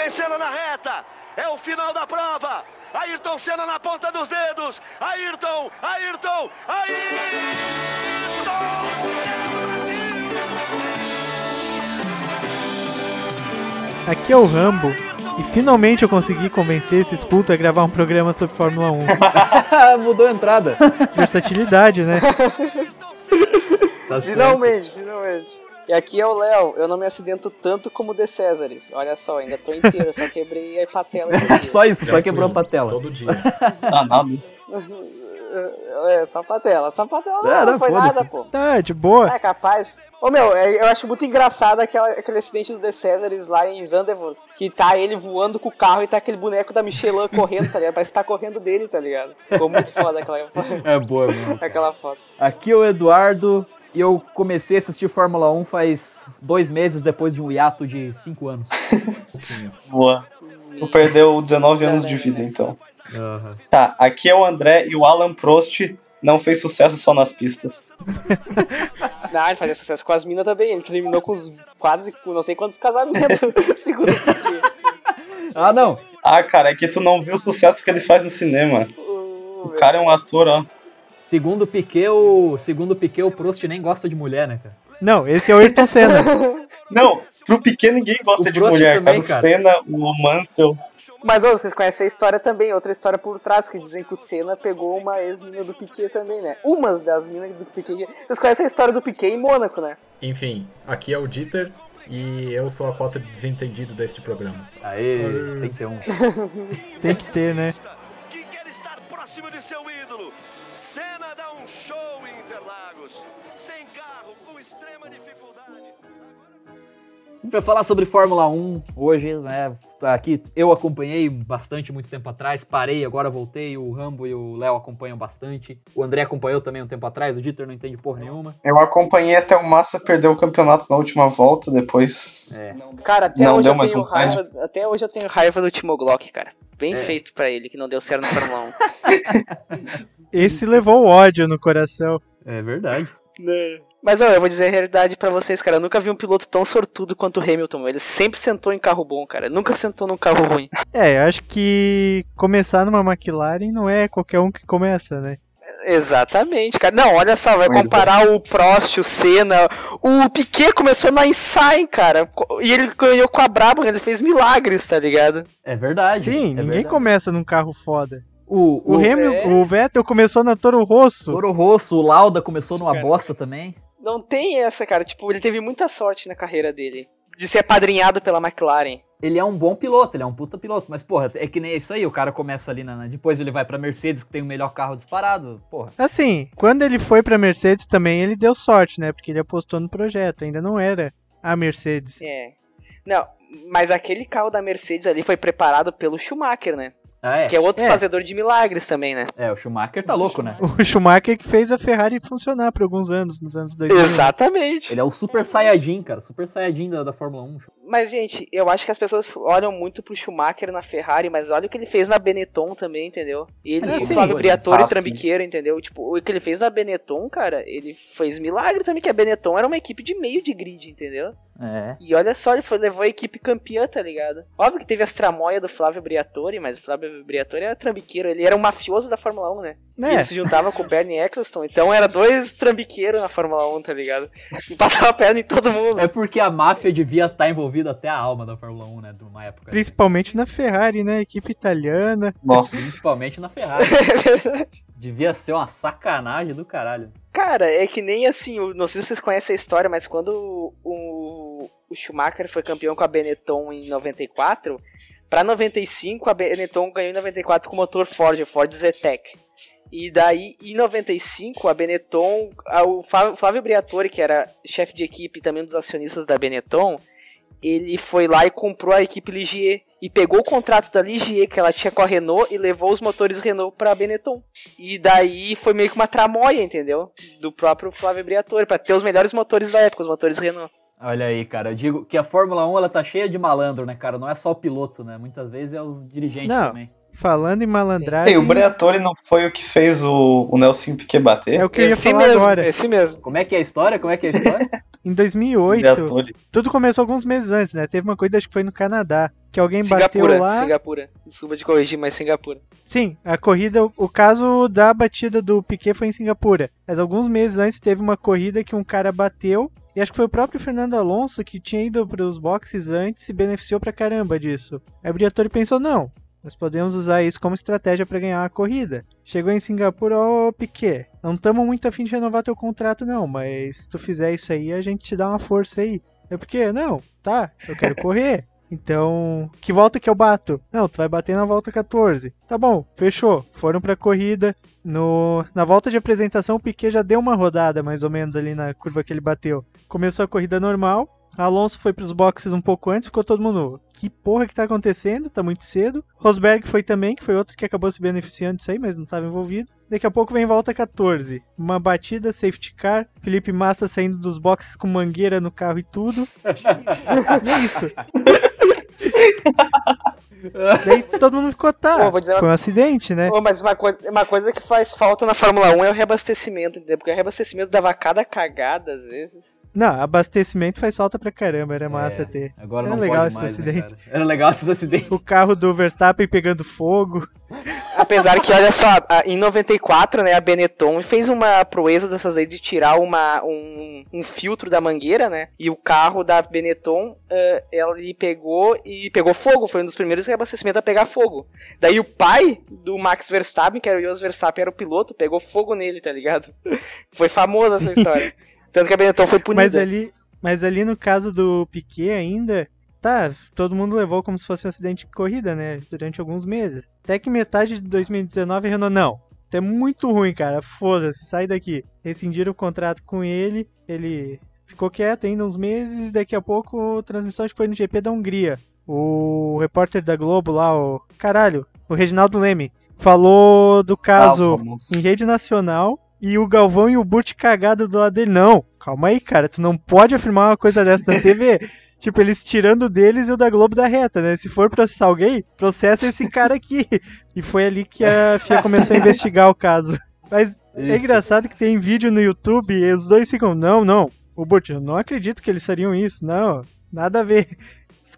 Rubens Senna na reta. É o final da prova. Ayrton Senna na ponta dos dedos. Ayrton, Ayrton, Ayrton! Aqui é o Rambo. E finalmente eu consegui convencer esses putos a gravar um programa sobre Fórmula 1. Mudou a entrada. Versatilidade, né? Tá. Finalmente, finalmente. E aqui é o Léo, eu não me acidento tanto como o De Césares. Olha só, ainda tô inteiro, só quebrei a patela. Só isso, só quebrou a patela. Todo dia. Ah, nada. É, só patela, só patela. Não, É, não, não, foi nada, pô. Tá, de boa. É capaz. Ô meu, é- eu acho muito engraçado aquela, aquele acidente do The Césares lá em Zandvoort. Que tá ele voando com o carro e tá aquele boneco da Michelin correndo, tá ligado? Parece que tá correndo dele, tá ligado? Ficou muito foda aquela, É boa mesmo. aquela foto. Aqui é o Eduardo e eu comecei a assistir Fórmula 1 faz dois meses depois de um hiato de cinco anos. Boa. Tu perdeu 19 anos de vida, então. Tá, aqui é o André e o Alan Prost não fez sucesso só nas pistas. Não, ele fazia sucesso com as minas também. Ele terminou com os quase, com não sei quantos casamentos. segundo Ah, não. Ah, cara, é que tu não viu o sucesso que ele faz no cinema. O cara é um ator, ó. Segundo o Piquet, o segundo o Piquet, o Prost nem gosta de mulher, né, cara? Não, esse é o Ayrton Senna. Não, pro pequeno ninguém gosta O de Prost mulher, também, cara. O. Senna, o Mansell. Mas ô, vocês conhecem a história também, outra história por trás, que dizem que o Senna pegou uma ex-mina do Piquet também, né? Umas das minas do Piquet. Vocês conhecem a história do Piquet em Mônaco, né? Enfim, aqui é o Dieter e eu sou a cota de desentendido deste programa. Aê, tem que ter um. Tem que ter, né? Que quer estar próximo de seu ídolo. Um show em Interlagos. Sem carro, com extrema dificuldade. Pra falar sobre Fórmula 1 hoje, né? Aqui eu acompanhei bastante muito tempo atrás, parei, agora voltei. O Rambo e o Léo acompanham bastante. O André acompanhou também um tempo atrás, o Dieter não entende porra nenhuma. Eu acompanhei até o Massa perder o campeonato na última volta, depois. É. Cara, até Não hoje deu eu mais tenho vontade? raiva. Até hoje eu tenho raiva do Timo Glock, cara. Bem É. feito pra ele, que não deu certo no Fórmula Esse levou ódio no coração. É verdade. 1. Mas ó, eu vou dizer a realidade pra vocês, cara. Eu nunca vi um piloto tão sortudo quanto o Hamilton. Ele sempre sentou em carro bom, cara. Nunca sentou num carro ruim. É, eu acho que começar numa McLaren não é qualquer um que começa, né? Exatamente, cara. Não, olha só, vai é. comparar o Prost, o Senna. O Piquet começou na Ensign, cara. E ele ganhou com a Brabham, ele fez milagres, tá ligado? É verdade. Sim, é ninguém verdade. começa num carro foda. O, O, o, Hamil- é. o Vettel começou na Toro Rosso. Toro Rosso, o Lauda começou numa Super. bosta também. Não tem essa, cara. Tipo, ele teve muita sorte na carreira dele. De ser apadrinhado pela McLaren. Ele é um bom piloto, ele é um puta piloto, mas porra, é que nem isso aí, o cara começa ali na. na- Depois ele vai pra Mercedes, que tem o melhor carro disparado, porra. Assim, quando ele foi pra Mercedes também, ele deu sorte, né? Porque ele apostou no projeto, ainda não era a Mercedes. É. Não, mas aquele carro da Mercedes ali foi preparado pelo Schumacher, né? Ah, é? Que é outro É. fazedor de milagres também, né? É, o Schumacher tá louco, né? O Schumacher que fez a Ferrari funcionar por alguns anos, nos anos 2000. Exatamente. Ele é o Super Saiyajin, cara, Super Saiyajin da, da Fórmula 1. Mas, gente, eu acho que as pessoas olham muito pro Schumacher na Ferrari, mas olha o que ele fez na Benetton também, entendeu? Ele, É, o sim. Flávio Briatore Trambiqueiro, entendeu? Tipo, o que ele fez na Benetton, cara, ele fez milagre também, que a Benetton era uma equipe de meio de grid, entendeu? É. E olha só, ele foi, levou a equipe campeã, tá ligado? Óbvio que teve as tramóias do Flávio Briatore, mas o Flávio Briatore era trambiqueiro, ele era um mafioso da Fórmula 1, né? É, ele se juntava com o Bernie Eccleston, então era dois trambiqueiros na Fórmula 1, tá ligado? E passava a perna em todo mundo. É porque a máfia devia estar envolvida até a alma da Fórmula 1, né? Numa época. principalmente na Ferrari, né? Equipe italiana. Nossa. Principalmente na Ferrari. devia ser uma sacanagem do caralho. Cara, é que nem assim, não sei se vocês conhecem a história, mas quando o, o Schumacher foi campeão com a Benetton em 94, pra 95 a Benetton ganhou em 94 com o motor Ford, o Ford Zetec. E daí, em 95, a Benetton, o Flávio, Flávio Briatore, que era chefe de equipe e também um dos acionistas da Benetton, ele foi lá e comprou a equipe Ligier e pegou o contrato da Ligier que ela tinha com a Renault e levou os motores Renault pra Benetton. E daí foi meio que uma tramóia, entendeu? Do próprio Flávio Briatore, pra ter os melhores motores da época, os motores Renault. Olha aí, cara. Eu digo que a Fórmula 1 ela tá cheia de malandro, né, cara? Não é só o piloto, né? Muitas vezes é os dirigentes Não. também. Falando em malandragem. Ei, o Briatore não foi o que fez o, o Nelson Piquet bater? É o que eu ia esse falar mesmo, agora. esse mesmo. Como é que é a história? Como é que é a história? Em 2008, Briatore. tudo começou alguns meses antes, né? Teve uma coisa, acho que foi no Canadá. que alguém Singapura, bateu lá. Singapura. Desculpa de corrigir, mas Singapura. Sim, a corrida, o caso da batida do Piquet foi em Singapura. Mas alguns meses antes teve uma corrida que um cara bateu e acho que foi o próprio Fernando Alonso que tinha ido para os boxes antes e beneficiou pra caramba disso. Aí o Briatore pensou: não, nós podemos usar isso como estratégia para ganhar a corrida. Chegou em Singapura, ô oh, Piquet, não estamos muito afim de renovar teu contrato não, mas se tu fizer isso aí, a gente te dá uma força aí. É porque, não, tá, eu quero correr. Então, que volta que eu bato? Não, tu vai bater na volta 14. Tá bom, fechou. Foram pra corrida. No, na volta de apresentação, o Piquet já deu uma rodada, mais ou menos, ali na curva que ele bateu. Começou a corrida normal. Alonso foi para os boxes um pouco antes, ficou todo mundo. Que porra que tá acontecendo? Tá muito cedo. Rosberg foi também, que foi outro que acabou se beneficiando disso aí, mas não estava envolvido. Daqui a pouco vem volta 14. Uma batida, safety car. Felipe Massa saindo dos boxes com mangueira no carro e tudo. é isso. Daí todo mundo ficou, tá. Pô, uma... Foi um acidente, né? Pô, mas uma coisa, uma coisa que faz falta na Fórmula 1 é o reabastecimento, entendeu? Porque o reabastecimento dava cada cagada às vezes. Não, abastecimento faz falta pra caramba, era massa é, ter. Agora era não legal esse mais, né, acidente. Né, era legal esses acidentes. O carro do Verstappen pegando fogo. Apesar que, olha só, em 94, né, a Benetton fez uma proeza dessas aí de tirar uma, um, um filtro da mangueira, né? E o carro da Benetton, uh, ele pegou e pegou fogo. Foi um dos primeiros reabastecimentos a pegar fogo. Daí o pai do Max Verstappen, que era o Jos Verstappen, era o piloto, pegou fogo nele, tá ligado? Foi famosa essa história. Tanto que a Benetton foi punida. Mas ali, mas ali no caso do Piquet ainda, tá, todo mundo levou como se fosse um acidente de corrida, né? Durante alguns meses. Até que metade de 2019 a Renault, não. É muito ruim, cara. Foda-se, sai daqui. Rescindiram o contrato com ele, ele ficou quieto ainda uns meses e daqui a pouco a transmissão foi no GP da Hungria. O repórter da Globo lá, o. Caralho, o Reginaldo Leme, falou do caso ah, em rede nacional e o Galvão e o Burt cagado do lado dele. Não, calma aí, cara, tu não pode afirmar uma coisa dessa na TV. tipo, eles tirando deles e o da Globo da reta, né? Se for processar alguém, processa esse cara aqui. E foi ali que a FIA começou a investigar o caso. Mas é Isso. é engraçado que tem vídeo no YouTube e os dois ficam, não, não. O Burt, eu não acredito que eles fariam isso. Não, nada a ver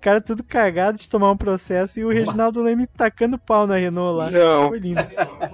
caras tudo cagado de tomar um processo e o Reginaldo Leme tacando pau na Renault lá. Não.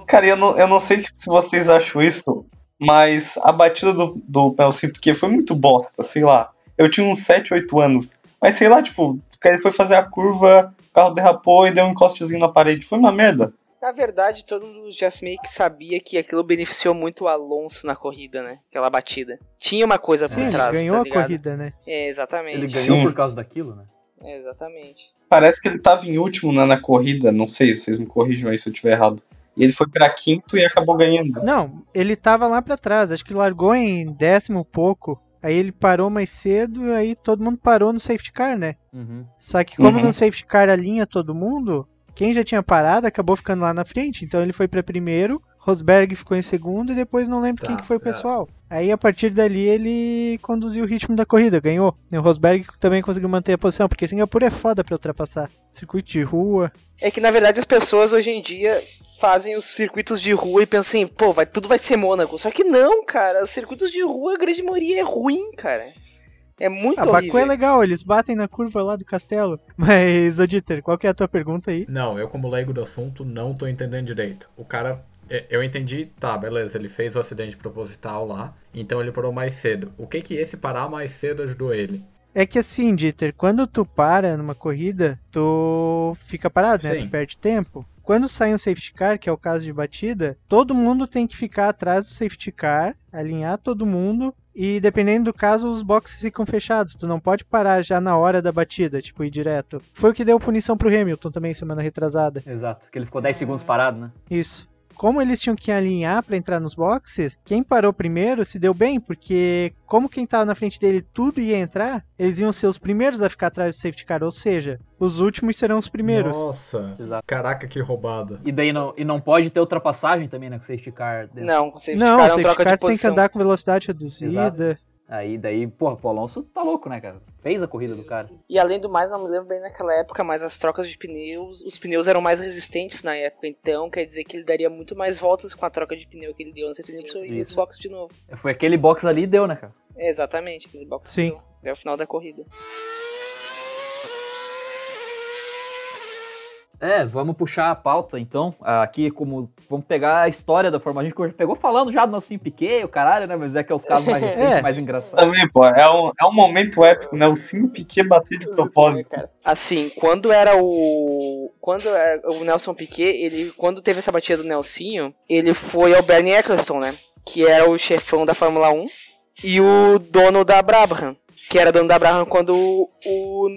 Cara, eu não, eu não sei se vocês acham isso, mas a batida do, do Nelson porque foi muito bosta, sei lá. Eu tinha uns 7, 8 anos. Mas sei lá, tipo, o cara foi fazer a curva, o carro derrapou e deu um encostezinho na parede. Foi uma merda. Na verdade, todo mundo já meio que sabia que aquilo beneficiou muito o Alonso na corrida, né? Aquela batida. Tinha uma coisa por Sim, trás, ele ganhou tá a corrida, né? É, exatamente. Ele ganhou Sim. por causa daquilo, né? É, exatamente. Parece que ele tava em último né, na corrida, não sei, vocês me corrijam aí se eu tiver errado. E ele foi para quinto e acabou ganhando. Não, ele tava lá para trás, acho que largou em décimo pouco. Aí ele parou mais cedo, aí todo mundo parou no safety car, né? Uhum. Só que como uhum. no safety car alinha todo mundo, quem já tinha parado acabou ficando lá na frente. Então ele foi para primeiro, Rosberg ficou em segundo e depois não lembro tá, quem que foi o pessoal. É. Aí a partir dali ele conduziu o ritmo da corrida, ganhou. E o Rosberg também conseguiu manter a posição, porque Singapura é foda para ultrapassar. Circuito de rua. É que na verdade as pessoas hoje em dia fazem os circuitos de rua e pensam assim, pô, vai, tudo vai ser Mônaco. Só que não, cara, os circuitos de rua, a grande maioria é ruim, cara. É muito ah, horrível. Baku é legal, eles batem na curva lá do castelo. Mas, Oditer, qual que é a tua pergunta aí? Não, eu como leigo do assunto não tô entendendo direito. O cara é, eu entendi, tá, beleza, ele fez o acidente proposital lá, então ele parou mais cedo. O que que esse parar mais cedo ajudou ele? É que assim, Dieter, quando tu para numa corrida, tu fica parado, né? Sim. Tu perde tempo. Quando sai um safety car, que é o caso de batida, todo mundo tem que ficar atrás do safety car, alinhar todo mundo e dependendo do caso, os boxes ficam fechados. Tu não pode parar já na hora da batida, tipo, ir direto. Foi o que deu punição pro Hamilton também semana retrasada. Exato, que ele ficou 10 segundos parado, né? Isso como eles tinham que alinhar para entrar nos boxes, quem parou primeiro se deu bem, porque como quem tava na frente dele tudo ia entrar, eles iam ser os primeiros a ficar atrás do safety car, ou seja, os últimos serão os primeiros. Nossa, Exato. caraca, que roubado. E daí não, e não pode ter ultrapassagem também, né, com o safety car. Dentro. Não, com o safety não, car, é safety car tem que andar com velocidade reduzida. Exato. Aí daí, porra, o Alonso tá louco, né, cara? Fez a corrida do cara. E além do mais, não me lembro bem naquela época, mas as trocas de pneus, os pneus eram mais resistentes na época, então quer dizer que ele daria muito mais voltas com a troca de pneu que ele deu. Não sei se ele tinha esse box de novo. Foi aquele box ali e deu, né, cara? É, exatamente, aquele box Sim. deu. Até o final da corrida. É, vamos puxar a pauta então. Aqui, como. Vamos pegar a história da Fórmula 1. A gente pegou falando já do Nelson Piquet, o caralho, né? Mas é que é os casos mais recentes, É. mais engraçados. Também, pô, é um, é um momento épico, né? O Sim Piquet bater de propósito. Assim, quando era o. Quando era o Nelson Piquet, ele. Quando teve essa batida do Nelsinho, ele foi ao Bernie Eccleston, né? Que era o chefão da Fórmula 1. E o dono da Brabham. Que era dono da Brabham quando o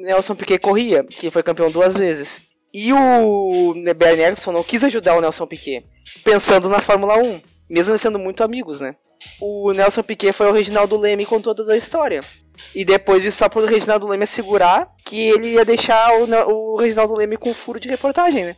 Nelson Piquet corria, que foi campeão duas vezes. E o Bernie Eccleston não quis ajudar o Nelson Piquet, pensando na Fórmula 1, mesmo sendo muito amigos, né? O Nelson Piquet foi o Reginaldo Leme com toda a história. E depois disso, só pro Reginaldo Leme assegurar que ele ia deixar o, o Reginaldo Leme com furo de reportagem, né?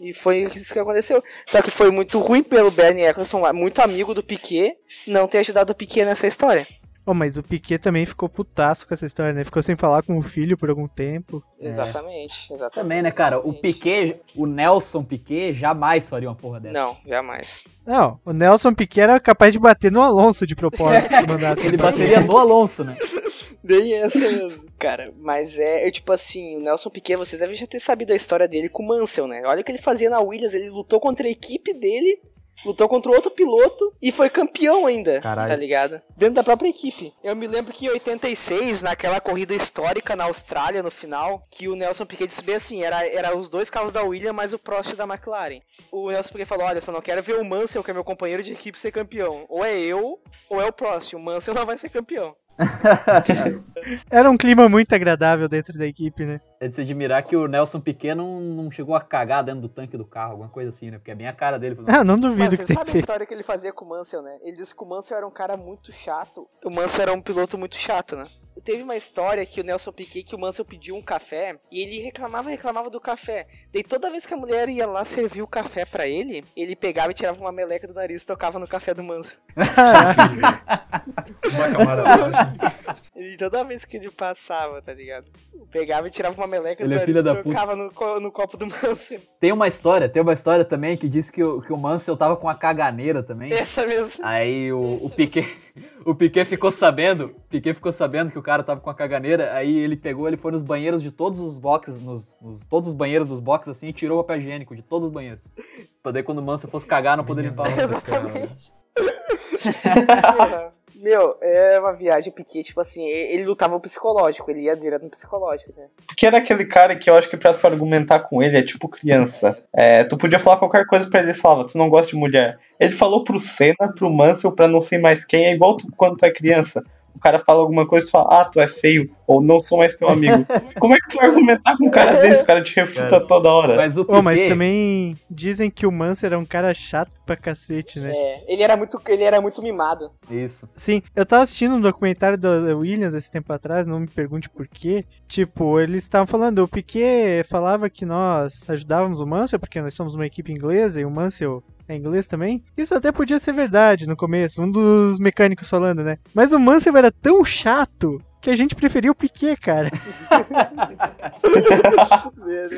E foi isso que aconteceu. Só que foi muito ruim pelo Bernie Eccleston, muito amigo do Piquet, não ter ajudado o Piquet nessa história. Oh, mas o Piquet também ficou putaço com essa história, né? Ficou sem falar com o filho por algum tempo. Exatamente, exatamente. Também, né, cara? O Piquet, o Nelson Piquet jamais faria uma porra dessa. Não, jamais. Não, o Nelson Piquet era capaz de bater no Alonso de propósito se mandasse. Ele bateria no Alonso, né? Bem essa mesmo, cara. Mas é, é tipo assim, o Nelson Piquet, vocês devem já ter sabido a história dele com o Mansell, né? Olha o que ele fazia na Williams, ele lutou contra a equipe dele, lutou contra outro piloto e foi campeão ainda, Caralho. tá ligado? Dentro da própria equipe. Eu me lembro que em 86, naquela corrida histórica na Austrália, no final, que o Nelson Piquet disse bem assim, era, era os dois carros da Williams, mais o Prost da McLaren. O Nelson Piquet falou, olha, só não quero ver o Mansell, que é meu companheiro de equipe, ser campeão. Ou é eu, ou é o Prost. O Mansell não vai ser campeão. Era um clima muito agradável dentro da equipe, né? É de se admirar que o Nelson Piquet não, não chegou a cagar dentro do tanque do carro, alguma coisa assim, né? Porque é bem a cara dele. Ah, não duvido Mano, que você sabe a história que ele fazia com o Mansell, né? Ele disse que o Mansell era um cara muito chato. O Mansell era um piloto muito chato, né? Teve uma história que o Nelson Piquet, que o Mansell pediu um café, e ele reclamava, reclamava do café. Daí toda vez que a mulher ia lá servir o café pra ele, ele pegava e tirava uma meleca do nariz e tocava no café do Mansell. Uma camaradagem. E toda vez que ele passava, tá ligado? Pegava e tirava uma meleca Ele do é nariz filho e puta. tocava no, co- no copo do Mansell. Tem uma história, tem uma história também que diz que o, que o Mansell tava com a caganeira também. Essa mesmo. Aí o, o Piquet, o Piquet ficou sabendo, o Piquet ficou sabendo que o cara tava com a caganeira, aí ele pegou, ele foi nos banheiros de todos os boxes, nos, nos- todos os banheiros dos boxes assim, e tirou o papel higiênico de todos os banheiros. Pra daí quando o Mansell fosse cagar não poder limpar. o- Exatamente. Meu, é uma viagem Piquet, tipo assim, e- ele lutava o psicológico, ele ia direto no psicológico, né? Porque era aquele cara que eu acho que pra tu argumentar com ele é tipo criança. É, tu podia falar qualquer coisa pra ele, ele falava, tu não gosta de mulher. Ele falou pro Senna, pro Mansell, pra não sei mais quem, é igual tu quando tu é criança. O cara fala alguma coisa e fala, ah, tu é feio, ou não sou mais teu amigo. Como é que tu vai argumentar com um cara desse? O cara te refuta Cara. toda hora. Mas o Piquet, Oh, mas também dizem que o Mansell era um cara chato pra cacete, né? É, ele era muito, ele era muito mimado. isso. Sim, eu tava assistindo um documentário da Williams esse tempo atrás, não me pergunte por quê. Tipo, eles estavam falando, o Piquet falava que nós ajudávamos o Mansell porque nós somos uma equipe inglesa e o Mansell é inglês também. Isso até podia ser verdade no começo, um dos mecânicos falando, né? Mas o Mansell era tão chato que a gente preferia o Piquet, cara.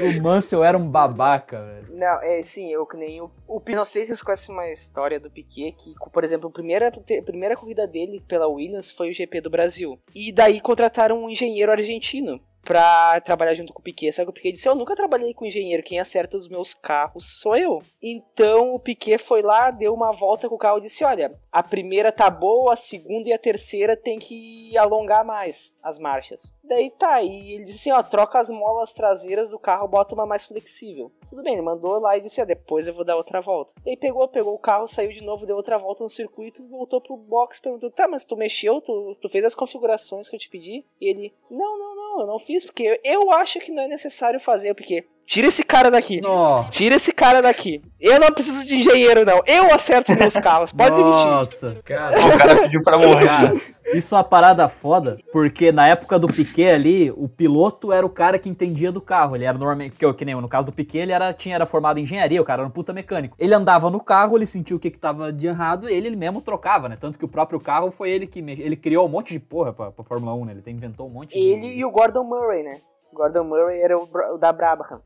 O Mansell era um babaca, velho. Não, é sim, eu que nem o. O não sei se vocês conhecem uma história do Piquet que, por exemplo, a primeira, a primeira corrida dele pela Williams foi o GP do Brasil. E daí contrataram um engenheiro argentino pra trabalhar junto com o Piquet. Só que o Piquet disse: Eu nunca trabalhei com engenheiro, quem acerta os meus carros sou eu. Então o Piquet foi lá, deu uma volta com o carro e disse: Olha, a primeira tá boa, a segunda e a terceira tem que alongar mais as marchas. Daí tá, e ele disse assim: Ó, troca as molas traseiras do carro, bota uma mais flexível. Tudo bem, ele mandou lá e disse: Ah, depois eu vou dar outra volta. Daí pegou, pegou o carro, saiu de novo, deu outra volta no circuito, voltou pro box, perguntou: Tá, mas tu mexeu, tu, tu fez as configurações que eu te pedi? E ele: Não, não, não, eu não fiz, porque eu acho que não é necessário fazer, porque. Tira esse cara daqui. Nó. Tira esse cara daqui. Eu não preciso de engenheiro, não. Eu acerto os meus carros. Pode demitir. Nossa. Cara, O cara pediu pra morrer. Cara, isso é uma parada foda, porque na época do Piquet ali, o piloto era o cara que entendia do carro. Ele era normalmente. Que, que nem no caso do Piquet, ele era, tinha, era formado em engenharia, o cara era um puta mecânico. Ele andava no carro, ele sentiu o que, que tava de errado, ele, ele mesmo trocava, né? Tanto que o próprio carro foi ele que. Ele criou um monte de porra pra, pra Fórmula 1, né? Ele inventou um monte de. Ele e o Gordon Murray, né? Gordon Murray era o, o da Brabham.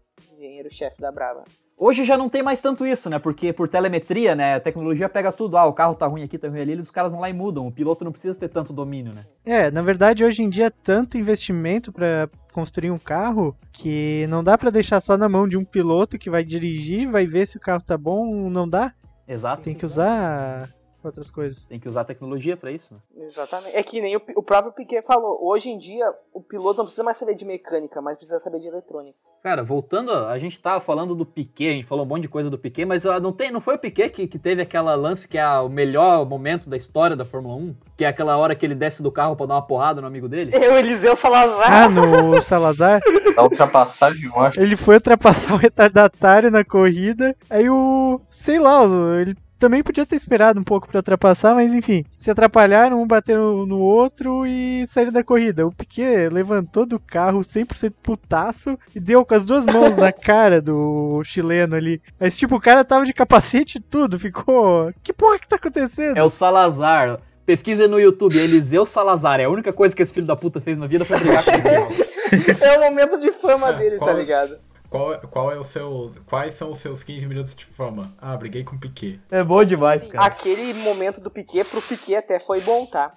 Engenheiro-chefe da Brabham. Hoje já não tem mais tanto isso, né? Porque por telemetria, né? A tecnologia pega tudo. Ah, o carro tá ruim aqui, tá ruim ali, os caras vão lá e mudam. O piloto não precisa ter tanto domínio, né? É, na verdade, hoje em dia é tanto investimento pra construir um carro que não dá pra deixar só na mão de um piloto que vai dirigir, vai ver se o carro tá bom, não dá. Exato. Tem que usar outras coisas. Tem que usar tecnologia pra isso, né? Exatamente. É que nem o, o próprio Piquet falou. Hoje em dia, o piloto não precisa mais saber de mecânica, mas precisa saber de eletrônica. Cara, voltando, a gente tava falando do Piquet, a gente falou um monte de coisa do Piquet, mas não, tem, não foi o Piquet que, que teve aquela lance que é o melhor momento da história da Fórmula 1? Que é aquela hora que ele desce do carro pra dar uma porrada no amigo dele? Eu, Eliseu Salazar. Ah, no Salazar, Da ultrapassagem, eu acho. ele foi ultrapassar o retardatário na corrida, aí o. sei lá, o- ele também podia ter esperado um pouco pra ultrapassar, mas enfim, se atrapalharam, um bateram no outro e saíram da corrida. O Piquet levantou do carro 100% putaço e deu com as duas mãos na cara do chileno ali. Mas tipo, o cara tava de capacete e tudo, ficou. Que porra que tá acontecendo? É o Salazar. Pesquisa no YouTube, Eliseu Salazar. É a única coisa que esse filho da puta fez na vida foi brigar com ele. É o momento de fama dele, tá Qual- ligado? Qual, qual é o seu. Quais são os seus 15 minutos de fama? Ah, briguei com o Piquet. É bom demais, cara. Aquele momento do Piquet pro Piquet até foi bom, tá?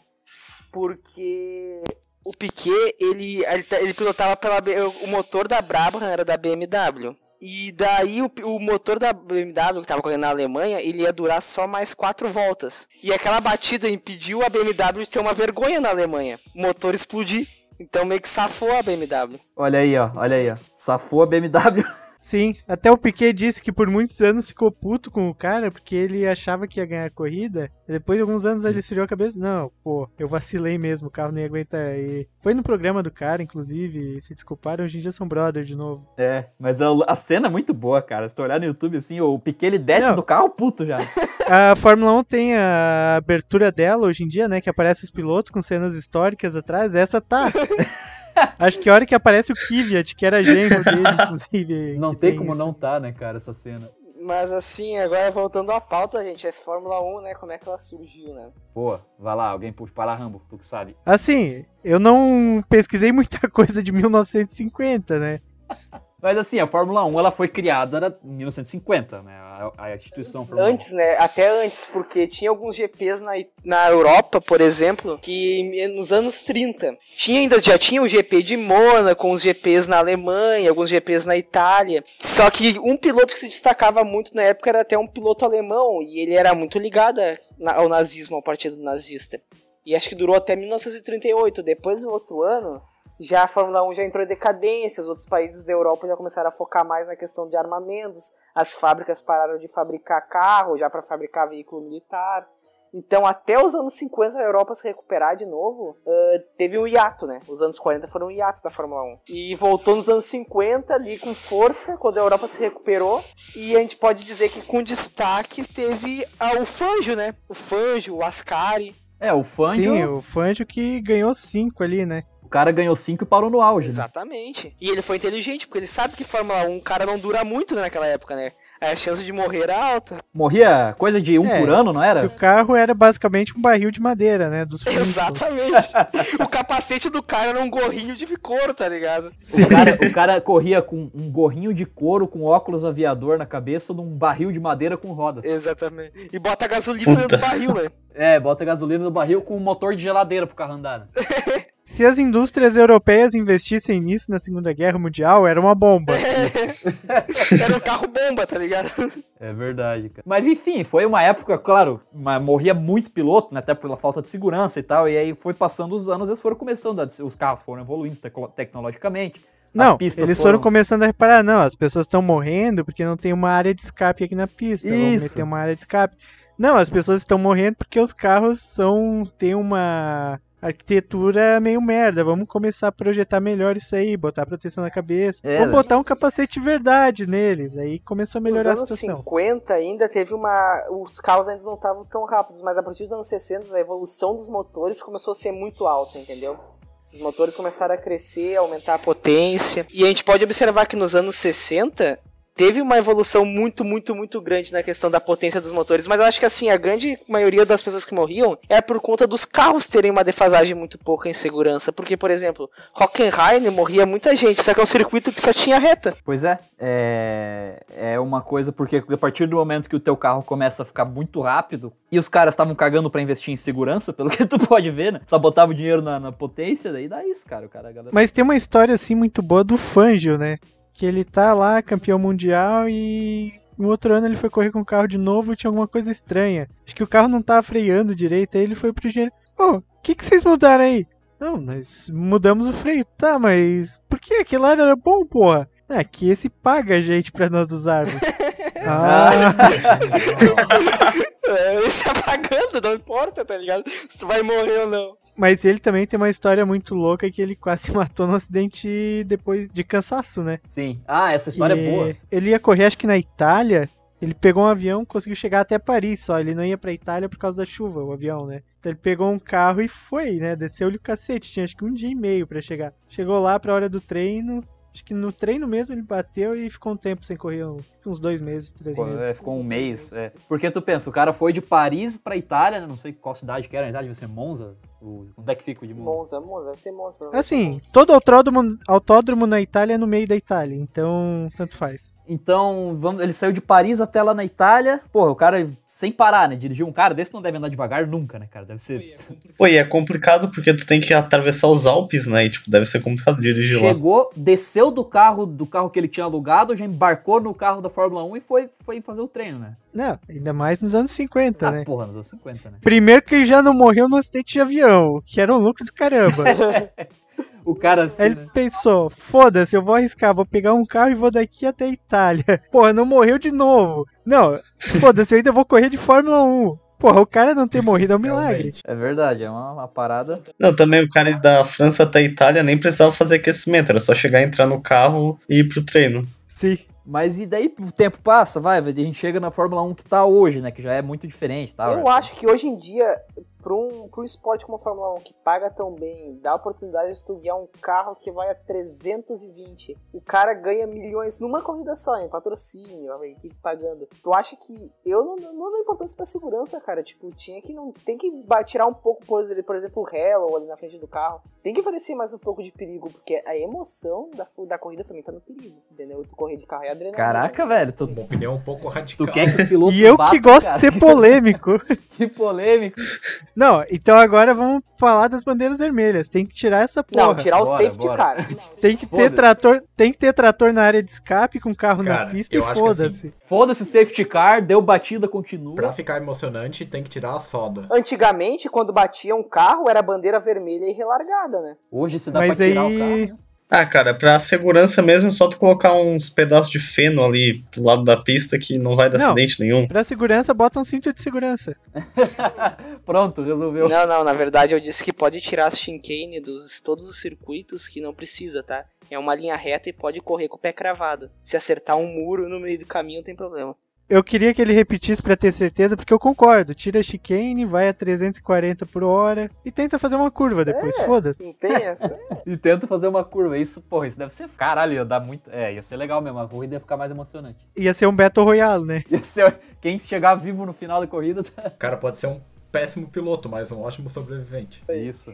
Porque o Piquet, ele, ele, tá- ele pilotava pela. B- O motor da Brabham era da BMW. E daí o, o motor da BMW que tava correndo na Alemanha, ele ia durar só mais quatro voltas. E aquela batida impediu a BMW de ter uma vergonha na Alemanha. O motor explodir. Então meio que safou a BMW. Olha aí, ó. Olha aí, ó. Safou a BMW. Sim, até o Piquet disse que por muitos anos ficou puto com o cara porque ele achava que ia ganhar a corrida. Depois de alguns anos ele esfriou a cabeça. Não, pô, eu vacilei mesmo, o carro nem aguenta. E foi no programa do cara, inclusive, se desculparam. Hoje em dia são brother de novo. É, mas a, a cena é muito boa, cara. Se tu olhar no YouTube assim, o Piquet ele desce Não. do carro puto já. A Fórmula 1 tem a abertura dela hoje em dia, né? Que aparece os pilotos com cenas históricas atrás. Essa tá. Acho que a hora que aparece o Kvyat, que era genro dele, inclusive. Não que tem como isso. não tá, né, cara, essa cena. Mas assim, agora voltando à pauta, gente, essa Fórmula 1, né? Como é que ela surgiu, né? Pô, vai lá, alguém puxa para Rambo, tu que sabe. Assim, eu não pesquisei muita coisa de 1950, né? Mas assim, a Fórmula 1 ela foi criada em 1950, né? A, a instituição Fórmula 1. Antes, né? Até antes, porque tinha alguns GPs na, na Europa, por exemplo, que nos anos 30 tinha ainda já tinha o GP de Mônaco, os GPs na Alemanha, alguns GPs na Itália. Só que um piloto que se destacava muito na época era até um piloto alemão e ele era muito ligado ao nazismo, ao partido nazista. E acho que durou até 1938. Depois do outro ano, já a Fórmula 1 já entrou em decadência, os outros países da Europa já começaram a focar mais na questão de armamentos, as fábricas pararam de fabricar carro já para fabricar veículo militar. Então, até os anos 50 a Europa se recuperar de novo, ah, teve um hiato, né? Os anos 40 foram um hiato da Fórmula 1. E voltou nos anos 50 ali com força, quando a Europa se recuperou. E a gente pode dizer que com destaque teve ah, o Fangio, né? O Fangio, o Ascari. É, o Fangio, Sim, o Fangio que ganhou cinco ali, né? O cara ganhou 5 e parou no auge, né? Exatamente. E ele foi inteligente, porque ele sabe que Fórmula 1 o cara não dura muito né, naquela época, né? Aí a chance de morrer era alta. Morria coisa de um É, por ano, não O era? carro era basicamente um barril de madeira, né? Dos. Exatamente. o capacete do cara era um gorrinho de couro, tá ligado? O cara, o cara corria com um gorrinho de couro com óculos aviador na cabeça num barril de madeira com rodas. Exatamente. E bota gasolina dentro do barril, né? É, bota gasolina no barril com um motor de geladeira pro carro andar. né? Se as indústrias europeias investissem nisso na Segunda Guerra Mundial, era uma bomba. Era um carro bomba, tá ligado? É verdade, cara. Mas enfim, foi uma época, claro, morria muito piloto, né, até pela falta de segurança e tal, e aí foi passando os anos, eles foram começando, a- os carros foram evoluindo tecno- tecnologicamente. as Não, pistas eles foram começando a reparar, não, as pessoas estão morrendo porque não tem uma área de escape aqui na pista. Vamos Isso. meter uma área de escape. Não, as pessoas estão morrendo porque os carros são têm uma arquitetura meio merda. Vamos começar a projetar melhor isso aí, botar proteção na cabeça. É, Vamos botar um capacete de verdade neles. Aí começou a Nos melhorar a anos situação. 50 ainda teve uma. Os carros ainda não estavam tão rápidos, mas a partir dos anos 60 a evolução dos motores começou a ser muito alta, entendeu? Os motores começaram a crescer, a aumentar a potência. E a gente pode observar que nos anos 60 teve uma evolução muito, muito, muito grande na questão da potência dos motores, mas eu acho que assim, a grande maioria das pessoas que morriam é por conta dos carros terem uma defasagem muito pouca em segurança, porque, por exemplo, Hockenheim morria muita gente, só que é um circuito que só tinha reta. Pois é, é, é uma coisa porque a partir do momento que o teu carro começa a ficar muito rápido e os caras estavam cagando pra investir em segurança, pelo que tu pode ver, né? Só botava o dinheiro na, na potência, daí dá isso, cara. O cara a galera... Mas tem uma história assim muito boa do Fangio, né? Que ele tá lá, campeão mundial, e no outro ano ele foi correr com o carro de novo e tinha alguma coisa estranha. Acho que o carro não tava freando direito, aí ele foi pro engenheiro. Ô, oh, o que, que vocês mudaram aí? Não, nós mudamos o freio. Tá, mas por que aquele lá era bom, porra? É, que esse paga a gente pra nós usarmos. ah. é, ele tá pagando, não importa, tá ligado? Se tu vai morrer ou não. Mas ele também tem uma história muito louca que ele quase matou no acidente depois de cansaço, né? Sim. Ah, essa história e é boa. Ele ia correr, acho que na Itália. Ele pegou um avião, conseguiu chegar até Paris só. Ele não ia pra Itália por causa da chuva, o avião, né? Então ele pegou um carro e foi, né? Desceu-lhe o cacete. Tinha acho que um dia e meio para chegar. Chegou lá pra hora do treino. Acho que no treino mesmo ele bateu e ficou um tempo sem correr, uns dois meses, três Pô, meses. É, ficou um mês. É. Porque tu pensa, o cara foi de Paris pra Itália, né? Não sei qual cidade que era, na Itália, devia ser Monza. O, onde é que fica o de Monza? Monza, Monza, deve ser Monza. Assim, todo autódromo, autódromo na Itália é no meio da Itália, então tanto faz. Então, vamos, ele saiu de Paris até lá na Itália. Porra, o cara, sem parar, né? Dirigiu um cara desse não deve andar devagar nunca, né, cara? Deve ser. Pô, e é complicado porque tu tem que atravessar os Alpes, né? E, tipo, deve ser complicado dirigir lá. Chegou, desceu do carro, do carro que ele tinha alugado, já embarcou no carro da Fórmula 1 e foi, foi fazer o treino, né? Não, ainda mais nos anos 50, ah, né? porra, nos anos 50, né? Primeiro que ele já não morreu no acidente de avião, que era um lucro do caramba. O cara assim, ele né? pensou, foda-se, eu vou arriscar, vou pegar um carro e vou daqui até a Itália. Porra, não morreu de novo. Não, foda-se, eu ainda vou correr de Fórmula 1. Porra, o cara não ter morrido é um milagre. É verdade, é uma, uma parada. Não, também o cara da França até a Itália nem precisava fazer aquecimento, era só chegar, entrar no carro e ir pro treino. Sim. Mas e daí o tempo passa, vai, a gente chega na Fórmula 1 que tá hoje, né? Que já é muito diferente, tá? Eu acho que hoje em dia, para um, pra um esporte como a Fórmula 1, que paga tão bem, dá a oportunidade de tu guiar um carro que vai a 320, o cara ganha milhões numa corrida só, em patrocínio, a equipe pagando. Tu acha que eu não, não dou importância pra segurança, cara? Tipo, tinha que não. Tem que tirar um pouco, por exemplo, por exemplo, o Hello ali na frente do carro. Tem que oferecer mais um pouco de perigo, porque a emoção da, da corrida pra mim tá no perigo, entendeu? Tu correr de carro é adrenalina. Caraca, velho, tu, Uma opinião um pouco radical. tu quer que os pilotos E eu batam, que gosto cara? de ser polêmico. Que polêmico. Não, então agora vamos falar das bandeiras vermelhas. Tem que tirar essa porra. Não, tirar o Bora, safety bora. car. Tem que ter Foda-se. trator, tem que ter trator na área de escape com carro na Cara, pista e eu acho que foda-se. Foda-se o safety car, deu batida, continua. Pra ficar emocionante, tem que tirar a soda. Antigamente, quando batia um carro, era bandeira vermelha e relargada, né? Hoje se dá Mas pra tirar o carro. aí, né? Ah, cara, pra segurança mesmo, é só tu colocar uns pedaços de feno ali do lado da pista que não vai dar Não. acidente nenhum. pra segurança, bota um cinto de segurança. Pronto, resolveu. Não, não, na verdade eu disse que pode tirar as chicane dos todos os circuitos que não precisa, tá? É uma linha reta e pode correr com o pé cravado. Se acertar um muro no meio do caminho, não tem problema. Eu queria que ele repetisse pra ter certeza, porque eu concordo. Tira a chicane, vai a 340 por hora e tenta fazer uma curva depois. É. Foda-se. Não tem essa? E tenta fazer uma curva. Isso, porra, isso deve ser. Caralho, ia dar muito. É, ia ser legal mesmo. A corrida ia ficar mais emocionante. Ia ser um Battle Royale, né? Ia ser. Quem chegar vivo no final da corrida. Tá... O cara pode ser um péssimo piloto, mas um ótimo sobrevivente. Isso.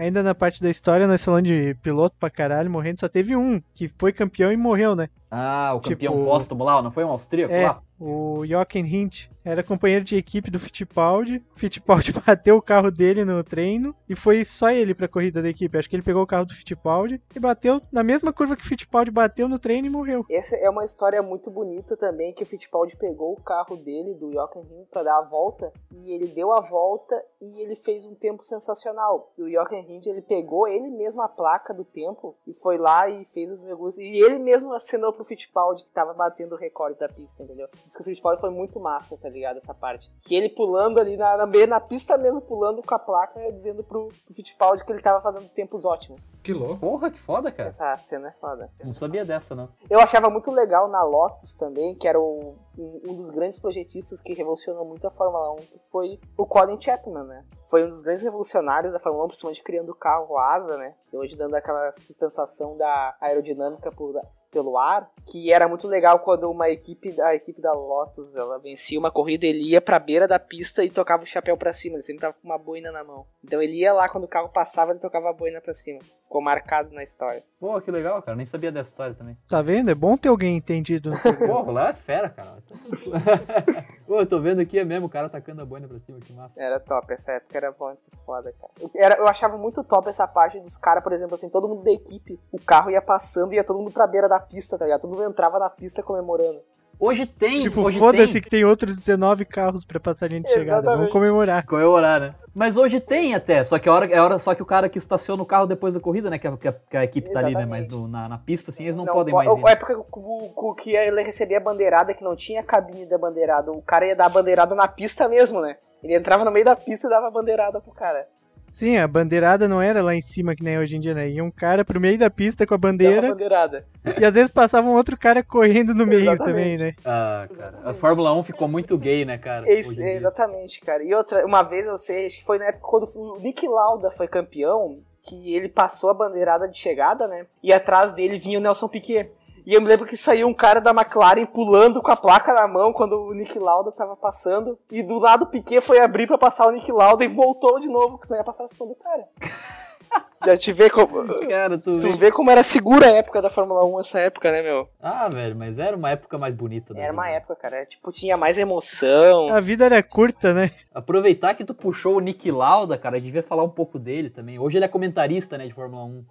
Ainda na parte da história, nós falando de piloto pra caralho, morrendo, só teve um que foi campeão e morreu, né? Ah, o campeão Tipo- póstumo lá, não foi um austríaco É, lá? O Jochen Hint era companheiro de equipe do Fittipaldi. Fittipaldi bateu o carro dele no treino e foi só ele pra corrida da equipe. Acho que ele pegou o carro do Fittipaldi e bateu na mesma curva que o Fittipaldi bateu no treino e morreu. Essa é uma história muito bonita também, que o Fittipaldi pegou o carro dele, do Jochen pra dar a volta, e ele deu a volta e ele fez um tempo sensacional. O Jochen ele pegou ele mesmo a placa do tempo e foi lá e fez os negócios. E ele mesmo acenou pro Fittipaldi que tava batendo o recorde da pista, entendeu? Diz que o Fittipaldi foi muito massa, tá ligado? Essa parte. Que ele pulando ali na, na, na pista mesmo, pulando com a placa, dizendo pro, pro Fittipaldi que ele tava fazendo tempos ótimos. Que louco. Porra, que foda, cara. Essa cena é foda. Não sabia dessa, não. Eu achava muito legal na Lotus também, que era o, um, um dos grandes projetistas que revolucionou muito a Fórmula 1, que foi o Colin Chapman, né? Foi um dos grandes revolucionários da Fórmula 1, principalmente criando o carro asa, né? E hoje dando aquela sustentação da aerodinâmica por, pelo ar, que era muito legal quando uma equipe, a equipe da Lotus, ela vencia uma corrida, ele ia pra beira da pista e tocava o chapéu para cima, ele sempre tava com uma boina na mão. Então ele ia lá quando o carro passava, ele tocava a boina para cima. Ficou marcado na história. Pô, que legal, cara. Nem sabia dessa história também. Tá vendo? É bom ter alguém entendido. Pô, lá é fera, cara. Pô, eu tô vendo aqui é mesmo o cara tacando a boina pra cima, que massa. Era top, essa época era muito foda, cara. Eu, era, eu achava muito top essa parte dos caras, por exemplo, assim, todo mundo da equipe, o carro ia passando e ia todo mundo pra beira da pista, tá ligado? Todo mundo entrava na pista comemorando. Hoje tem, tipo, hoje foda-se tem. que tem outros 19 carros pra passar a linha de chegada. Exatamente. Vamos comemorar. Comemorar, né? Mas hoje tem até, só que a hora, é a hora só que o cara que estaciona o carro depois da corrida, né? Que a, que a, que a equipe tá ali, né? Mas Exatamente. no- na, na pista, assim, eles não, Não, podem po- mais ir. A época com que ele recebia a bandeirada, que não tinha cabine da bandeirada, o cara ia dar a bandeirada na pista mesmo, né? Ele entrava no meio da pista e dava a bandeirada pro cara. Sim, a bandeirada não era lá em cima que nem hoje em dia, né? Ia um cara pro meio da pista com a bandeira bandeirada. e às vezes passava um outro cara correndo no meio Exatamente. também, né? Ah, cara. A Fórmula 1 ficou muito gay, né, cara? É isso, exatamente, cara. E outra, uma vez eu sei, acho que foi na época quando o Nick Lauda foi campeão, que ele passou a bandeirada de chegada, né? E atrás dele vinha o Nelson Piquet. E eu me lembro que saiu um cara da McLaren pulando com a placa na mão quando o Nick Lauda tava passando. E do lado o Piquet foi abrir pra passar o Nick Lauda e voltou de novo, porque senão ia passar na segunda do cara. Já te vê como. Cara, tu... Tu vê como era segura a época da Fórmula 1 essa época, né, meu? Ah, velho, mas era uma época mais bonita. da Era uma vida. época, cara. Tipo, tinha mais emoção. A vida era curta, né? Aproveitar que tu puxou o Nick Lauda, cara, devia falar um pouco dele também. Hoje ele é comentarista, né, de Fórmula 1.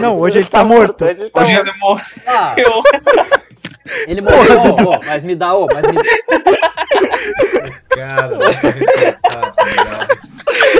Não, hoje ele tá morto. Hoje ele tá Hoje morto. ele morreu. Ah, ele morreu, ô, ô, mas me dá, ô, mas me Cara, tá?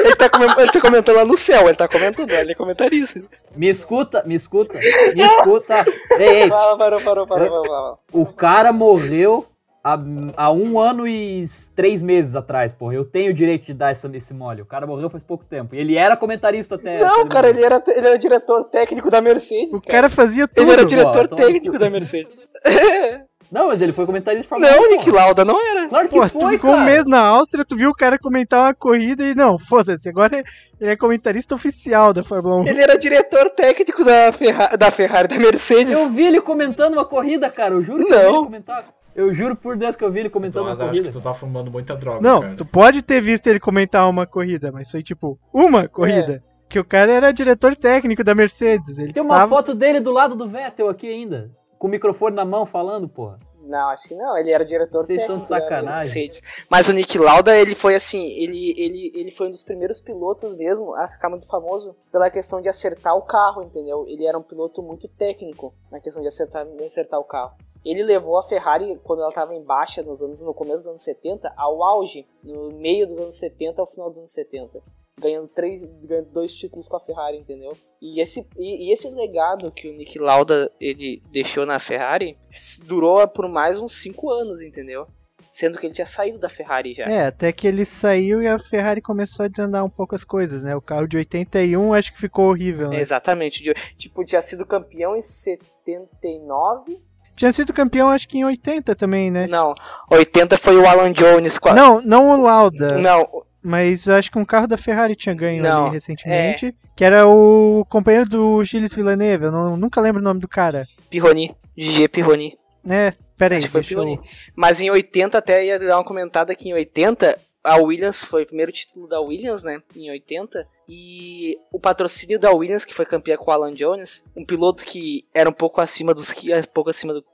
Ele tá, ele tá comentando lá no céu, ele tá comentando, ele é comentarista. Me escuta, me escuta, me escuta. Ei, ei, Parou, parou, parou, parou, parou, parou. o cara morreu há, há um ano e três meses atrás, porra. Eu tenho o direito de dar essa, esse mole. O cara morreu faz pouco tempo. E ele era comentarista até. até Não, cara, ele era, ele era diretor técnico da Mercedes. O cara fazia tudo. Ele era diretor no técnico da Mercedes. Não, mas ele foi comentarista de Fórmula Não, 1. o Nick. Lauda não era. Claro que Pô, tu foi, ficou cara. um mês na Áustria, tu viu o cara comentar uma corrida e não, foda-se, agora ele é comentarista oficial da Fórmula 1. Ele era diretor técnico da, Ferra da Ferrari, da Mercedes. Eu vi ele comentando uma corrida, cara. Eu juro que Não. eu vi ele comentar. Eu juro por Deus que eu vi ele comentando uma Eduardo, acho que corrida. tu tá fumando muita droga, Não, cara. tu pode ter visto ele comentar uma corrida, mas foi tipo uma corrida. Que o cara era diretor técnico da Mercedes. Ele Tem uma tava... foto dele do lado do Vettel aqui ainda. Com o microfone na mão falando, porra. Não, acho que não, ele era diretor Vocês técnico estão de da sacanagem. Mercedes. Mas o Nick Lauda, ele foi assim, ele, ele, ele foi um dos primeiros pilotos mesmo a ficar muito famoso pela questão de acertar o carro, entendeu? Ele era um piloto muito técnico na questão de acertar, de acertar o carro. Ele levou a Ferrari, quando ela estava em baixa nos anos, no começo dos anos 70, ao auge, no meio dos anos 70 ao final dos anos 70. Ganhando, três, ganhando dois títulos com a Ferrari, entendeu? E esse, e, e esse legado que o Nick Lauda ele deixou na Ferrari durou por mais uns 5 anos, entendeu? Sendo que ele tinha saído da Ferrari já. É, até que ele saiu e a Ferrari começou a desandar um pouco as coisas, né? O carro de 81 acho que ficou horrível, né? Exatamente. Tipo, tinha sido campeão em 79. Tinha sido campeão acho que em 80 também, né? Não, 80 foi o Alan Jones. com a- Não, não o Lauda, Não, mas acho que um carro da Ferrari tinha ganho Não, é. ali recentemente, que era o companheiro do Gilles Villeneuve, eu não- nunca lembro o nome do cara. Pirroni. Gigi Pirroni. É, peraí, Acho foi deixa eu... Pirroni. Mas em 80, até ia dar uma comentada que em 80, a Williams foi o primeiro título da Williams, né? Em 80. E o patrocínio da Williams, que foi campeã com o Alan Jones, um piloto que era um pouco acima dos um pouco acima do.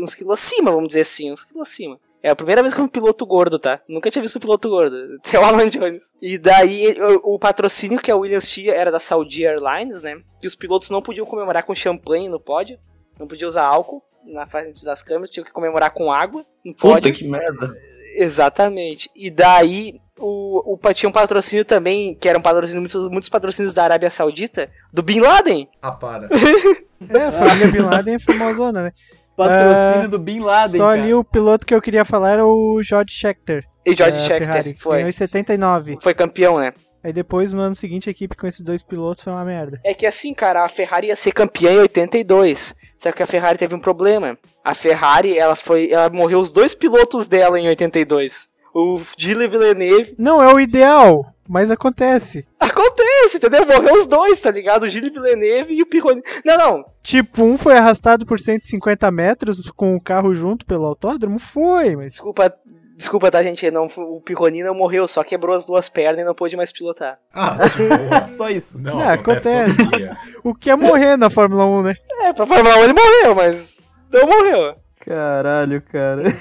uns quilos acima, vamos dizer assim, uns quilos acima. É a primeira vez que eu vi um piloto gordo, tá? Nunca tinha visto um piloto gordo. Até o Alan Jones. E daí, o, o patrocínio que a Williams tinha era da Saudi Airlines, né? Que os pilotos não podiam comemorar com champanhe no pódio. Não podia usar álcool na frente das câmeras. Tinham que comemorar com água no pódio. Puta que merda. Exatamente. E daí o, o tinha um patrocínio também, que era um patrocínio, muitos, muitos patrocínios da Arábia Saudita, do Bin Laden. Ah, para. É, a família Bin Laden é famosona, né? Patrocínio Ah, do Bin Laden, Só cara. ali o piloto que eu queria falar era o George Scheckter. E George da Scheckter Ferrari, foi. Ganhou em 79. Foi campeão, né? Aí depois, no ano seguinte, a equipe com esses dois pilotos foi uma merda. É que assim, cara, a Ferrari ia ser campeã em 82. Só que a Ferrari teve um problema. A Ferrari, ela foi. Ela morreu os dois pilotos dela em 82. O Gilles Villeneuve. Não é o ideal, mas acontece. Acontece, entendeu? Morreu os dois, tá ligado? O Gilles Villeneuve e o Pironi. Não, não. Tipo, um foi arrastado por 150 metros com o carro junto pelo autódromo? Foi, mas. Desculpa, desculpa, tá, gente? Não, o Pironi não morreu, só quebrou as duas pernas e não pôde mais pilotar. Ah, de boa. Só isso. Não, É, acontece, todo dia. O que é morrer na Fórmula 1, né? É, pra Fórmula 1 ele morreu, mas. Não morreu. Caralho, cara.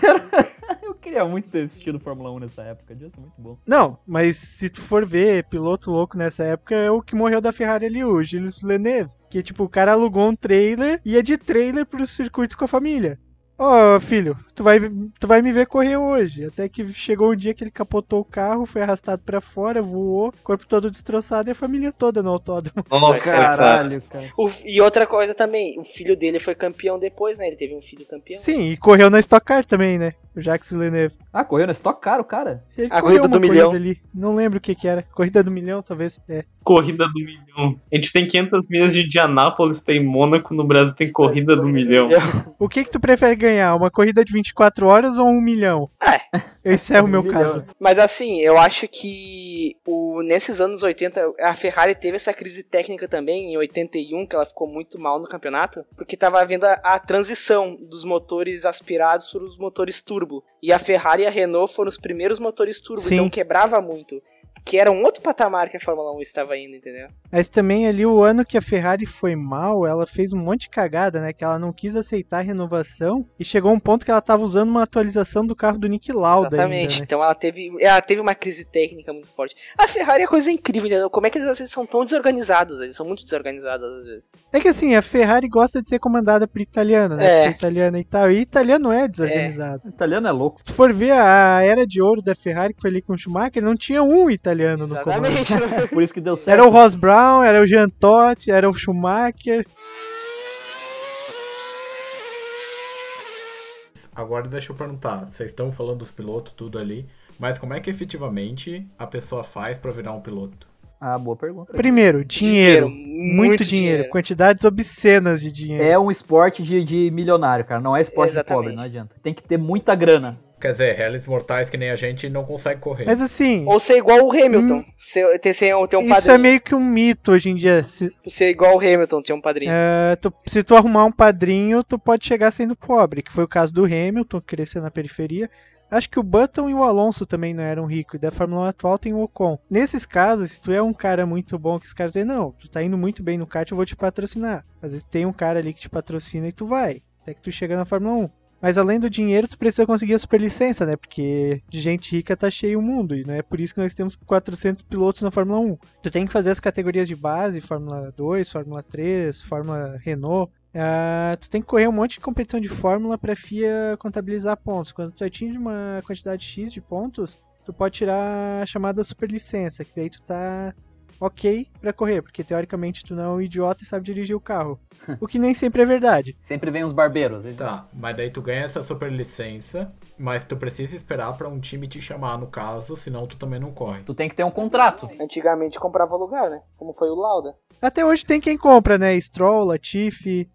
Eu queria muito ter assistido Fórmula 1 nessa época. Devia ser muito bom. Não, mas se tu for ver piloto louco nessa época, é o que morreu da Ferrari ali, o Gilles Villeneuve. Que, tipo, o cara alugou um trailer e ia de trailer pros circuitos com a família. Ó, filho, tu vai, tu vai me ver correr hoje. Até que chegou um dia que ele capotou o carro, foi arrastado pra fora, voou, corpo todo destroçado e a família toda no autódromo. Nossa, cara. Caralho, cara. O- e outra coisa também, o filho dele foi campeão depois, né? Ele teve um filho campeão. Sim, e correu na Stock Car também, né? O Jacques Villeneuve. Ah, correu no Stock Car, o cara? Ele A correu corrida do uma milhão. ali. Não lembro o que que era. Corrida do milhão, talvez. É. Corrida do milhão. A gente tem 500 milhas de Indianápolis, tem Mônaco, no Brasil tem corrida do milhão. O que que tu prefere ganhar? Uma corrida de 24 horas ou um milhão? Eu encerro meu Um milhão. caso. Mas assim, eu acho que o, nesses anos 80, a Ferrari teve essa crise técnica também, em 81, que ela ficou muito mal no campeonato, porque tava havendo a, a transição dos motores aspirados para os motores turbo. E a Ferrari e a Renault foram os primeiros motores turbo, Sim. então quebrava muito. Que era um outro patamar que a Fórmula 1 estava indo, entendeu? Mas também ali o ano que a Ferrari foi mal, ela fez um monte de cagada, né? Que ela não quis aceitar a renovação e chegou um ponto que ela tava usando uma atualização do carro do Nick Lauda Exatamente. ainda, né? Então ela teve, ela teve uma crise técnica muito forte. A Ferrari é coisa incrível, entendeu? Como é que eles são tão desorganizados? Eles são muito desorganizados às vezes. É que assim, a Ferrari gosta de ser comandada por italiano, né? É. Por italiano e tal. E italiano é desorganizado. O italiano é louco. Se tu for ver a era de ouro da Ferrari que foi ali com o Schumacher, não tinha um italiano no comando. Exatamente. né? Por isso que deu certo. Era o Ross Brown, era o Jean Todt, era o Schumacher. Agora deixa eu perguntar, vocês estão falando dos pilotos, tudo ali, mas como é que efetivamente a pessoa faz pra virar um piloto? Ah, boa pergunta. Primeiro, dinheiro. Dinheiro, muito, muito dinheiro. dinheiro. Quantidades obscenas de dinheiro. É um esporte de, de milionário, cara. Não é esporte de Exatamente. pobre, não adianta. Tem que ter muita grana. Quer dizer, réis mortais que nem a gente não consegue correr. Mas assim, Ou ser igual o Hamilton. Ser, ter, ser, ter um isso é padrinho. meio que um mito hoje em dia. Se, Ser igual o Hamilton, ter um padrinho. é, tu, se tu arrumar um padrinho, tu pode chegar sendo pobre, que foi o caso do Hamilton, que cresceu na periferia. Acho que o Button e o Alonso também não eram ricos. E da Fórmula 1 atual tem o Ocon. Nesses casos, se tu é um cara muito bom, que os caras dizem, não, tu tá indo muito bem no kart, eu vou te patrocinar. Às vezes tem um cara ali que te patrocina e tu vai. Até que tu chega na Fórmula 1. Mas além do dinheiro, tu precisa conseguir a superlicença, né? Porque de gente rica tá cheio o mundo. E não é por isso que nós temos 400 pilotos na Fórmula 1. Tu tem que fazer as categorias de base, Fórmula 2, Fórmula 3, Fórmula Renault. Ah, tu tem que correr um monte de competição de Fórmula pra FIA contabilizar pontos. Quando tu atinge uma quantidade X de pontos, tu pode tirar a chamada superlicença, que daí tu tá ok pra correr, porque teoricamente tu não é um idiota e sabe dirigir o carro. O que nem sempre é verdade. Sempre vem os barbeiros. então. Tá, mas daí tu ganha essa super licença, mas tu precisa esperar pra um time te chamar no caso, senão tu também não corre. Tu tem que ter um contrato. Antigamente comprava lugar, né? Como foi o Lauda. Até hoje tem quem compra, né? Stroll, Latifi.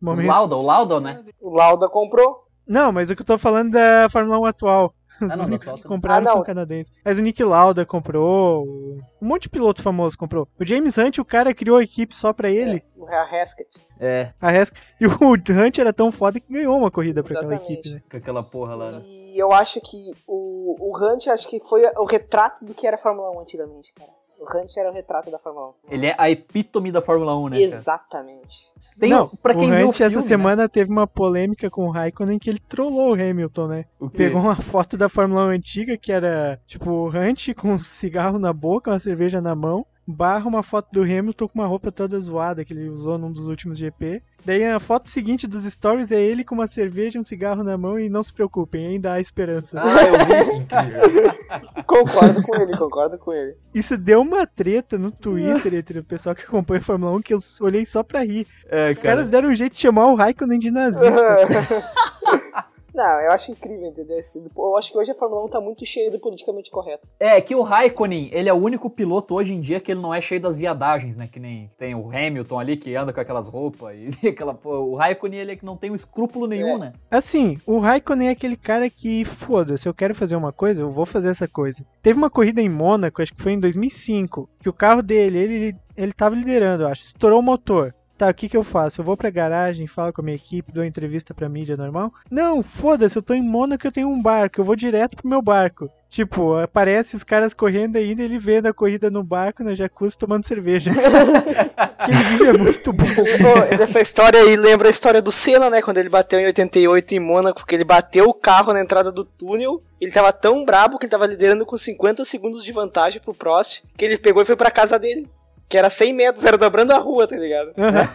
O Momento- Lauda, o Lauda, né? O Lauda comprou. Não, mas o que eu tô falando da Fórmula 1 atual. Os Ah, únicos que compraram Ah, são canadenses. Mas o Nick Lauda comprou. o- Um monte de piloto famoso comprou. O James Hunt, o cara criou a equipe só pra ele. O Haskett. É, A Res- E o Hunt era tão foda que ganhou uma corrida pra aquela equipe, né? com aquela porra lá, né? E eu acho que o, o Hunt, acho que foi o retrato do que era a Fórmula 1 antigamente, cara. O Hunt era o retrato da Fórmula 1. Ele é a epítome da Fórmula 1, né? cara? Exatamente. Tem, Não, pra quem o viu o Hunt filme, essa né? semana teve uma polêmica com o Raikkonen que ele trollou o Hamilton, né? O? Pegou uma foto da Fórmula 1 antiga que era tipo o Hunt com um cigarro na boca, uma cerveja na mão. Barra uma foto do Hamilton com uma roupa toda zoada que ele usou num dos últimos GP. Daí a foto seguinte dos stories é ele com uma cerveja e um cigarro na mão e não se preocupem, ainda há esperança. Ah, eu vi. Incrível. Concordo com ele, concordo com ele. Isso deu uma treta no Twitter entre o pessoal que acompanha a Fórmula 1 que eu olhei só pra rir. É, Os caras deram um jeito de chamar o Raikkonen de nazista. Não, eu acho incrível, entendeu? Esse- Eu acho que hoje a Fórmula 1 tá muito cheia do politicamente correto. É, que o Raikkonen, ele é o único piloto hoje em dia que ele não é cheio das viadagens, né? Que nem tem o Hamilton ali que anda com aquelas roupas e aquela pô, O Raikkonen, ele é que não tem um escrúpulo nenhum, É. né? Assim, o Raikkonen é aquele cara que, foda-se, eu quero fazer uma coisa, eu vou fazer essa coisa. Teve uma corrida em Mônaco, acho que foi em 2005, que o carro dele, ele, ele tava liderando, eu acho, estourou o motor. Tá, o que que eu faço? Eu vou pra garagem, falo com a minha equipe, dou entrevista pra mídia normal? Não, foda-se, eu tô em Mônaco, eu tenho um barco, eu vou direto pro meu barco. Tipo, aparece os caras correndo ainda, ele vendo a corrida no barco, na jacuzzi, tomando cerveja. Aquele vídeo é muito bom. Essa história aí lembra a história do Senna, né? Quando ele bateu em 88 em Mônaco, que ele bateu o carro na entrada do túnel. Ele tava tão brabo que ele tava liderando com 50 segundos de vantagem pro Prost, que ele pegou e foi pra casa dele. Que era 100 metros, era dobrando a rua, tá ligado? Aham.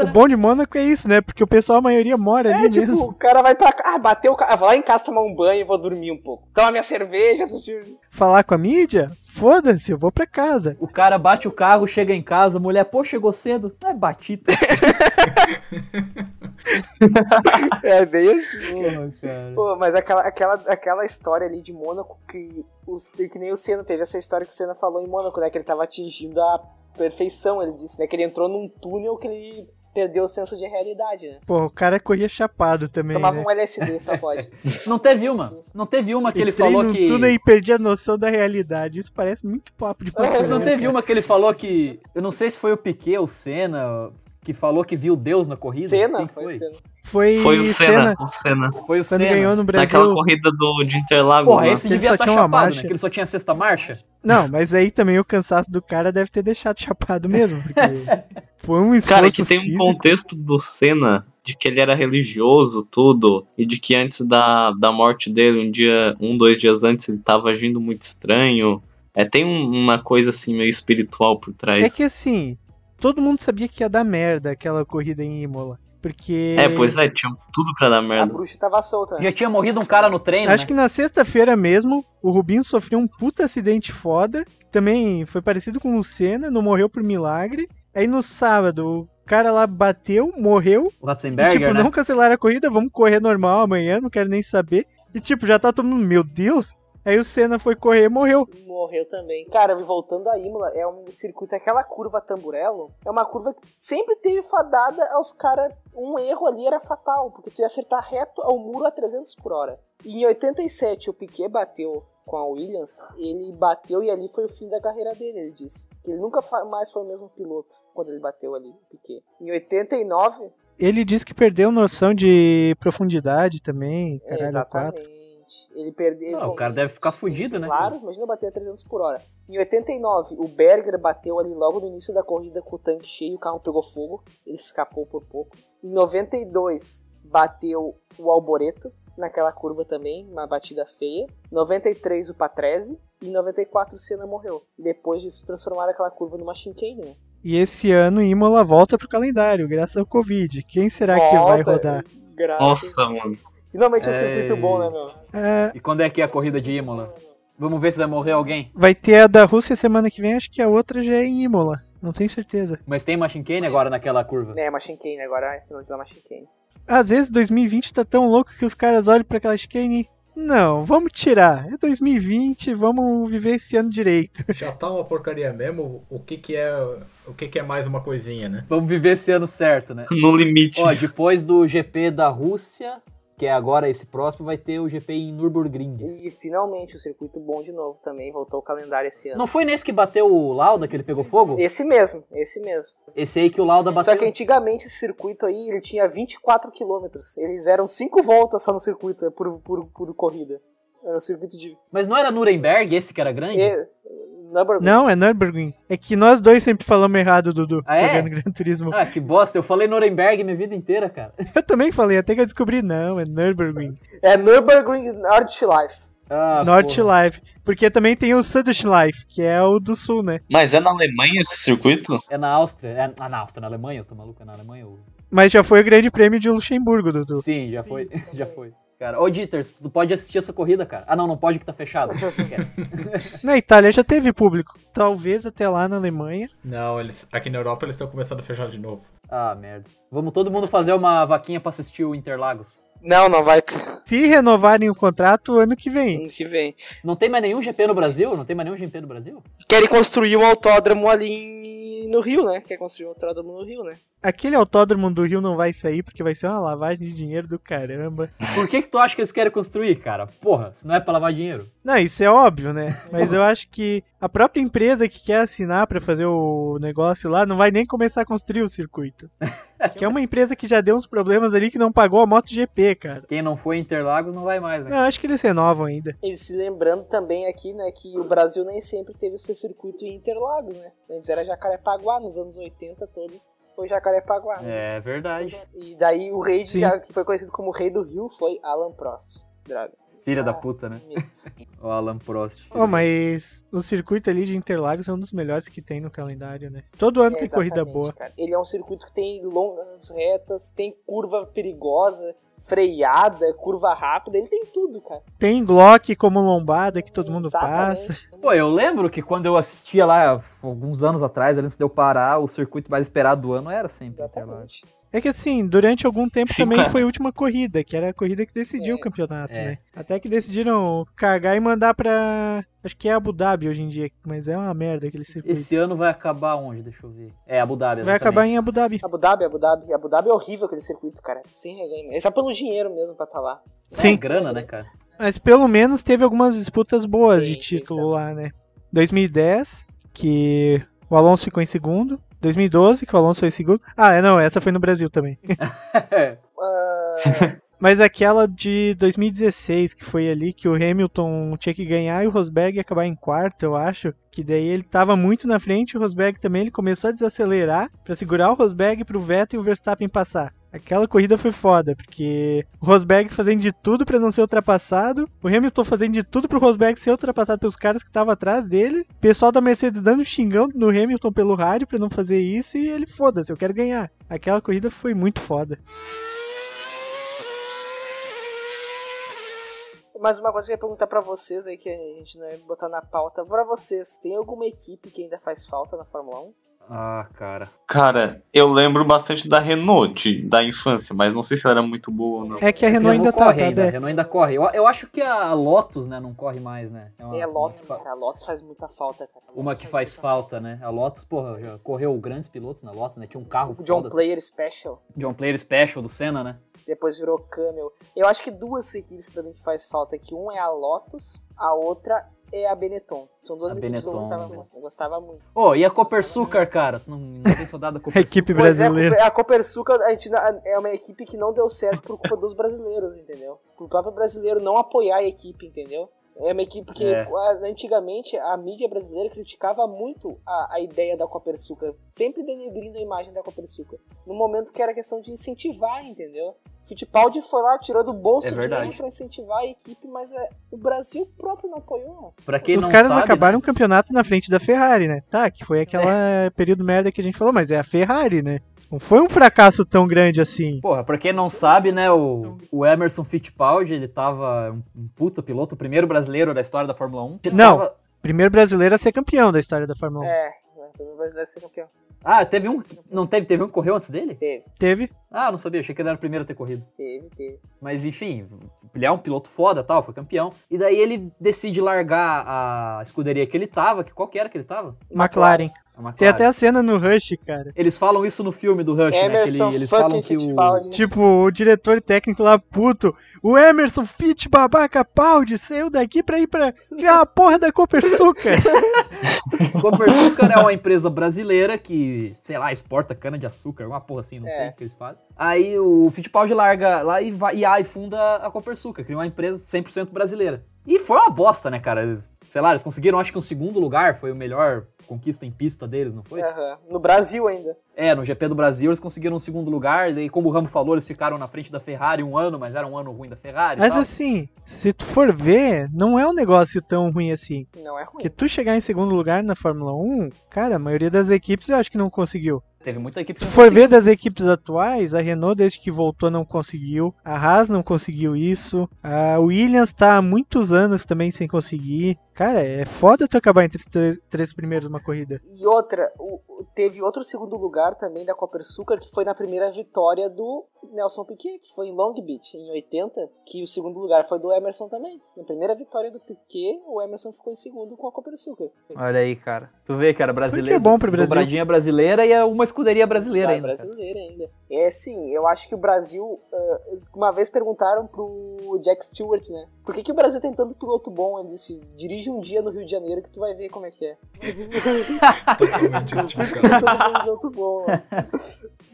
o bom de Mônaco é isso, né? Porque o pessoal, a maioria, mora É, ali tipo, mesmo. o cara vai pra cá, ah, bateu o carro, ah, vou lá em casa tomar um banho e vou dormir um pouco. Toma minha cerveja, assistir. Falar com a mídia? Foda-se, eu vou pra casa. O cara bate o carro, chega em casa, a mulher, pô, chegou cedo. É batito. É bem assim. Porra, cara. Pô, mas aquela, aquela, aquela história ali de Mônaco que, os, que nem o Senna teve essa história que o Senna falou em Mônaco, né? Que ele tava atingindo a perfeição, ele disse, né? Que ele entrou num túnel que ele perdeu o senso de realidade, né? Pô, o cara corria chapado também, Tomava né? um LSD, só pode. Não teve uma. Não teve uma que ele Entrei falou num que. túnel e perdi a noção da realidade. Isso parece muito papo de maconha. Não né, teve cara? uma que ele falou que. Eu não sei se foi o Piquet ou o Senna que falou que viu Deus na corrida. Senna, foi foi? Senna. Foi, Foi o Senna, o Senna. Foi o Quando Senna. ganhou no Brasil. Naquela corrida do, de Interlagos. Porra, lá. esse Ele devia só estar tinha uma chapado, marcha. né? Que ele só tinha sexta marcha. Não, mas aí também o cansaço do cara deve ter deixado chapado mesmo. Porque foi um esforço Cara, é que tem um físico. contexto do Senna de que ele era religioso, tudo, e de que antes da, da morte dele, um dia, um, dois dias antes, ele tava agindo muito estranho. É, tem um- uma coisa assim meio espiritual por trás. É que assim, todo mundo sabia que ia dar merda aquela corrida em Imola. Porque. É, pois é, tinha tudo pra dar A merda. bruxa tava solta? Já tinha morrido um cara no treino, Acho né? que na sexta-feira mesmo, o Rubinho sofreu um puta acidente foda. Também foi parecido com o Senna, não morreu por milagre. Aí no sábado, o cara lá bateu, morreu. O E, Ratzenberger, tipo, né? não cancelaram a corrida, vamos correr normal amanhã, não quero nem saber. E tipo, já tá todo mundo, meu Deus. Aí o Senna foi correr e morreu. Morreu também. Cara, voltando a Imola, é um circuito, aquela curva tamburelo, é uma curva que sempre teve fadada aos caras. Um erro ali era fatal, porque tu ia acertar reto ao muro a 300 por hora. E em 87 o Piquet bateu com a Williams, ele bateu e ali foi o fim da carreira dele, ele disse. Ele nunca mais foi o mesmo piloto quando ele bateu ali, o Piquet. Em 89, Ele disse que perdeu noção de profundidade também, caralho, exatamente. Ele perdeu. Não, o cara deve ficar fudido, né? Claro, imagina bater a 300 por hora. Em 89, o Berger bateu ali logo no início da corrida com o tanque cheio, o carro pegou fogo, ele escapou por pouco. Em 92, bateu o Alboreto, naquela curva também, uma batida feia. 93, o Patrese. E em 94, o Senna morreu. Depois disso, transformaram aquela curva numa chicane, né? E esse ano Imola volta pro calendário, graças ao Covid. Quem será que vai Volta, rodar? graças- Nossa, mano. Finalmente um É circuito bom, né, meu? É, E quando é que é a corrida de Imola? Vamos ver se vai morrer alguém. vai ter a da Rússia semana que vem, acho que a outra já é em Imola. Não tenho certeza. Mas tem Machine Cane agora naquela curva. É, uma chicane, agora é finalmente uma chicane. Às vezes 2020 tá tão louco que os caras olham pra aquela chicane e. Não, vamos tirar. É 2020, vamos viver esse ano direito. Já tá uma porcaria mesmo. O que que é, o que que é mais uma coisinha, né? Vamos viver esse ano certo, né? No limite. Ó, depois do GP da Rússia, que é agora esse próximo, vai ter o GP em Nürburgring. E finalmente o circuito bom de novo também, voltou o calendário esse ano. Não foi nesse que bateu o Lauda, que ele pegou fogo? Esse mesmo, esse mesmo. Esse aí que o Lauda bateu. Só que antigamente esse circuito aí, ele tinha 24 quilômetros. Eles eram 5 voltas só no circuito, por, por, por corrida. Era um circuito de... Mas não era Nuremberg esse que era grande? E, Nürburgring. Não, é Nürburgring. É que nós dois sempre falamos errado, Dudu, Ah, é? jogando Gran Turismo. Ah, que bosta. Eu falei Nuremberg minha vida inteira, cara. Eu também falei, até que eu descobri, não, é Nürburgring. É Nürburgring Nordschleife. Ah. Live. Porque também tem o Südlich Live, que é o do sul, né? Mas é na Alemanha esse circuito? É na Áustria. É, ah, na Áustria, na Alemanha, eu tô maluco, é na Alemanha. ou- Mas já foi o grande prêmio de Luxemburgo, Dudu. Sim, já foi. Já foi. Cara, ô Dieters, tu pode assistir essa corrida, cara. Ah, não, não pode que tá fechado. Esquece. Na Itália já teve público. Talvez até lá na Alemanha. Não, eles, aqui na Europa eles estão começando a fechar de novo. Ah, merda. Vamos todo mundo fazer uma vaquinha pra assistir o Interlagos. Não, não vai ter. Se renovarem o contrato ano que vem. Ano que vem. Não tem mais nenhum GP no Brasil? Não tem mais nenhum GP no Brasil? Querem construir um autódromo ali em- no Rio, né? Quer construir um autódromo no Rio, né? Aquele autódromo do Rio não vai sair porque vai ser uma lavagem de dinheiro do caramba. Por que que tu acha que eles querem construir, cara? Porra, se não é pra lavar dinheiro. Não, isso é óbvio, né? Mas eu acho que a própria empresa que quer assinar pra fazer o negócio lá não vai nem começar a construir o circuito. Que é uma empresa que já deu uns problemas ali que não pagou a MotoGP, cara. Quem não foi em Interlagos não vai mais, né? Não, acho que eles renovam ainda. E se lembrando também aqui, né, que o Brasil nem sempre teve o seu circuito em Interlagos, né? Antes era Jacarepaguá, nos anos 80 todos foi Jacarepaguá. né? É verdade. E daí o rei, de, que foi conhecido como rei do Rio, foi Alan Prost. Droga. Filha da Ah, puta, né? O Alan Prost. Oh, mas o circuito ali de Interlagos é um dos melhores que tem no calendário, né? Todo ano É, tem corrida exatamente, boa. cara. Ele é um circuito que tem longas retas, tem curva perigosa, freada, curva rápida, ele tem tudo, cara. Tem Glock como lombada que todo mundo Exatamente. passa. Pô, eu lembro que quando eu assistia lá, alguns anos atrás, antes de eu parar, o circuito mais esperado do ano era sempre Interlagos. É que assim, durante algum tempo Sim, também cara. foi a última corrida, que era a corrida que decidiu É. o campeonato, É. né? Até que decidiram cagar e mandar pra. Acho que é Abu Dhabi hoje em dia, mas é uma merda aquele circuito. Esse ano vai acabar onde? Deixa eu ver. É, Abu Dhabi. Vai exatamente. acabar em Abu Dhabi. Abu Dhabi, Abu Dhabi. Abu Dhabi é horrível aquele circuito, cara. Sem reganho. É só pelo dinheiro mesmo pra estar lá. É Sim, grana, né, cara? mas pelo menos teve algumas disputas boas de Sim, título então. lá, né? 2010, que o Alonso ficou em segundo. 2012, que o Alonso foi segundo. Ah, é, não, essa foi no Brasil também. Mas aquela de 2016, que foi ali que o Hamilton tinha que ganhar e o Rosberg ia acabar em quarto, eu acho. Que daí ele tava muito na frente, o Rosberg também ele começou a desacelerar pra segurar o Rosberg pro Vettel e o Verstappen passar. Aquela corrida foi foda, porque o Rosberg fazendo de tudo pra não ser ultrapassado, o Hamilton fazendo de tudo pro Rosberg ser ultrapassado pelos caras que estavam atrás dele, o pessoal da Mercedes dando xingão no Hamilton pelo rádio pra não fazer isso e ele foda-se, eu quero ganhar. Aquela corrida foi muito foda. Mas uma coisa que eu ia perguntar pra vocês aí, que a gente não ia botar na pauta. Pra vocês, tem alguma equipe que ainda faz falta na Fórmula 1? Ah, cara. Cara, eu lembro bastante da Renault de- da infância, mas não sei se ela era muito boa ou não. É que a Renault ainda tá, corre tá, ainda. A né? Renault ainda corre. Eu, eu acho que a Lotus, né, não corre mais, né? uma- É a Lotus, uma- cara. A Lotus faz muita falta, cara. Uma que faz muita falta, né? A Lotus, porra, já correu grandes pilotos na Lotus, né? Tinha um carro O John foda. Player Special. John Player Special do Senna, né? Depois virou Camel. Eu acho que duas equipes pra mim que faz falta aqui. Um é a Lotus, a outra é a Benetton. São duas A equipes que eu Benetton, gostava muito. Eu gostava muito. Ô, e a Copersucar, cara? Tu não, não tem saudade da Copersucar? equipe Pois é, brasileira. a Copersuca a gente, é uma equipe que não deu certo por culpa dos brasileiros, entendeu? Por próprio brasileiro não apoiar a equipe, entendeu? É uma equipe que É. antigamente a mídia brasileira criticava muito a, a ideia da Copersuca, sempre denegrindo a imagem da Copersuca. No momento que era questão de incentivar, entendeu? Fittipaldi foi lá, tirou do bolso É dinheiro pra incentivar a equipe, mas é, o Brasil próprio não apoiou. Pra quem Os não caras sabe, acabaram né? o campeonato na frente da Ferrari, né? Tá, que foi aquela período merda que a gente falou, mas é a Ferrari, né? Não foi um fracasso tão grande assim. Porra, pra quem não sabe, né, o, o Emerson Fittipaldi, ele tava um, um puta piloto, o primeiro brasileiro da história da Fórmula 1. Ele Não. tava- Primeiro brasileiro a ser campeão da história da Fórmula 1. É, o brasileiro ser campeão. Ah, teve um. Não teve, teve um que correu antes dele? Teve, Teve. Ah, não sabia, achei que ele era o primeiro a ter corrido. teve, teve. Mas enfim, ele é um piloto foda tal, foi campeão. E daí ele decide largar a escuderia que ele tava, que qual que era que ele tava? McLaren. McLaren. Tem até a cena no Rush, cara. Eles falam isso no filme do Rush, né? Que Emerson ele- eles falam que o. Tipo, o diretor técnico lá, puto. O Emerson Fit Babaca Paldi saiu daqui pra ir pra criar a porra da Copersucar. Copersucar é uma empresa brasileira que, sei lá, exporta cana-de-açúcar, uma porra assim, não É. sei o que eles fazem. Aí o Fittipaldi larga lá e vai e, aí funda a Copersucar, cria uma empresa 100% brasileira. E foi uma bosta, né, cara? sei lá, eles conseguiram, acho que um segundo lugar, foi o melhor conquista em pista deles, não foi? Aham. No Brasil ainda. É, no GP do Brasil eles conseguiram um segundo lugar, daí como o Rambo falou, eles ficaram na frente da Ferrari um ano, mas era um ano ruim da Ferrari e Mas tal. assim, se tu for ver, não é um negócio tão ruim assim. Não é ruim. Porque tu chegar em segundo lugar na Fórmula 1, cara, a maioria das equipes eu acho que não conseguiu. Teve muita equipe que Se for conseguiu. ver das equipes atuais, a Renault desde que voltou não conseguiu, a Haas não conseguiu isso, a Williams tá há muitos anos também sem conseguir. Cara, é foda tu acabar entre os três, três primeiros numa corrida. E outra, o- teve outro segundo lugar também da Copersucar, que foi na primeira vitória do Nelson Piquet, que foi em Long Beach, em 80, que o segundo lugar foi do Emerson também. Na primeira vitória do Piquet, o Emerson ficou em segundo com a Copersucar. Olha aí, cara. Tu vê, cara, brasileiro. Porque é bom pro Brasil. Dobradinha brasileira e é uma escuderia brasileira Vai, ainda. cara. brasileira ainda. É sim, eu acho que o Brasil. ah, uma vez perguntaram pro Jack Stewart, né? Por que, que o Brasil tem tanto piloto bom? Ele disse: dirige um dia no Rio de Janeiro que tu vai ver como é que é. Totalmente justificado. piloto bom.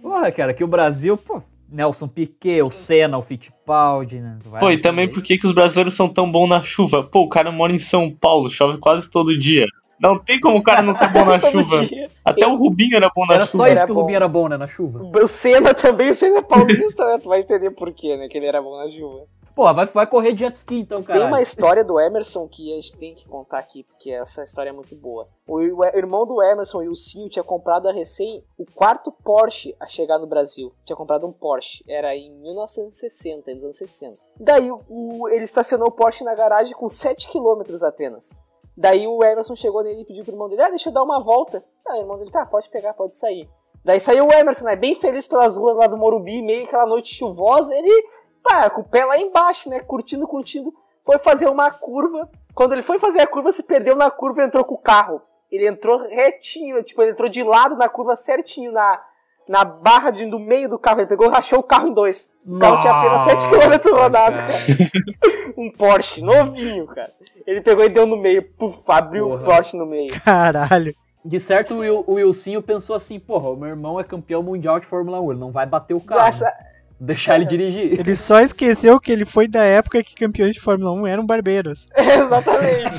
Porra, cara, que o Brasil, pô, Nelson Piquet, o Senna, o Fittipaldi, né? Pô, e também por que, os brasileiros são tão bons na chuva? Pô, o cara mora em São Paulo, chove quase todo dia. Não tem como o cara não ser bom na chuva. dia. Até o Rubinho era bom na Era chuva. só isso Era que o. Rubinho era bom, né? Na chuva. O Senna também, o Senna é paulista, né? Tu vai entender por quê, né? Que ele era bom na chuva. Pô, vai, vai correr de jet ski então, cara. Tem uma história do Emerson que a gente tem que contar aqui, porque essa história é muito boa. O, irmão do Emerson, o Ilcinho, tinha comprado a recém o quarto Porsche a chegar no Brasil. Tinha comprado um Porsche. Era em 1960, nos anos 60. Daí o- ele estacionou o Porsche na garagem com 7 km apenas. Daí o Emerson chegou nele e pediu pro irmão dele: Ah, deixa eu dar uma volta. Ah, o irmão dele, tá, pode pegar, pode sair. Daí saiu o Emerson, né? Bem feliz pelas ruas lá do Morumbi, meio aquela noite chuvosa. Ele, pá, com o pé lá embaixo, né? Curtindo, curtindo. Foi fazer uma curva. Quando ele foi fazer a curva, se perdeu na curva e entrou com o carro. Ele entrou retinho, tipo, ele entrou de lado na curva certinho, na, na barra de, do meio do carro. Ele pegou e rachou o carro em dois. O carro tinha apenas 7 km rodado, cara. cara. Um Porsche, novinho, cara. Ele pegou e deu no meio, puf, abriu Porra. o Porsche no meio. Caralho. De certo, o, Will, o Wilsinho pensou assim, porra, o meu irmão é campeão mundial de Fórmula 1, ele não vai bater o carro. Essa, Deixar ele dirigir. Ele só esqueceu que ele foi da época que campeões de Fórmula 1 eram barbeiros. Exatamente.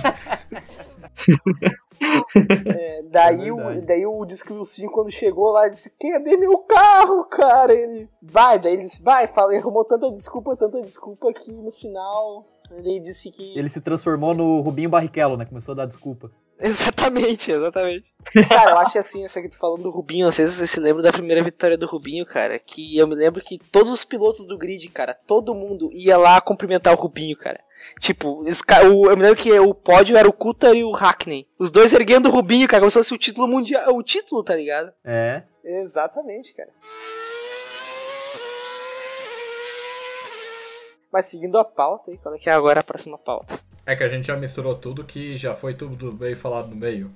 É, daí, É o, daí o disse que o Wilson, quando chegou lá, disse: Cadê meu carro, cara? Ele vai, daí ele disse: Vai, fala, ele arrumou tanta desculpa, tanta desculpa que no final ele disse que. Ele se transformou no Rubinho Barrichello, né? Começou a dar desculpa. Exatamente, exatamente. Cara, eu acho assim, essa que tu falando do Rubinho, não sei se você se lembra da primeira vitória do Rubinho, cara. Que eu me lembro que todos os pilotos do grid, cara, todo mundo ia lá cumprimentar o Rubinho, cara. Tipo, esse ca- o- eu me lembro que o pódio era o Coulter e o Hackney. Os dois erguendo o Rubinho, cara, como se fosse o título mundial. O título, tá ligado? É. Exatamente, cara. Mas seguindo a pauta aí, qual é que é agora a próxima pauta? É que a gente já misturou tudo que já foi tudo bem falado no meio.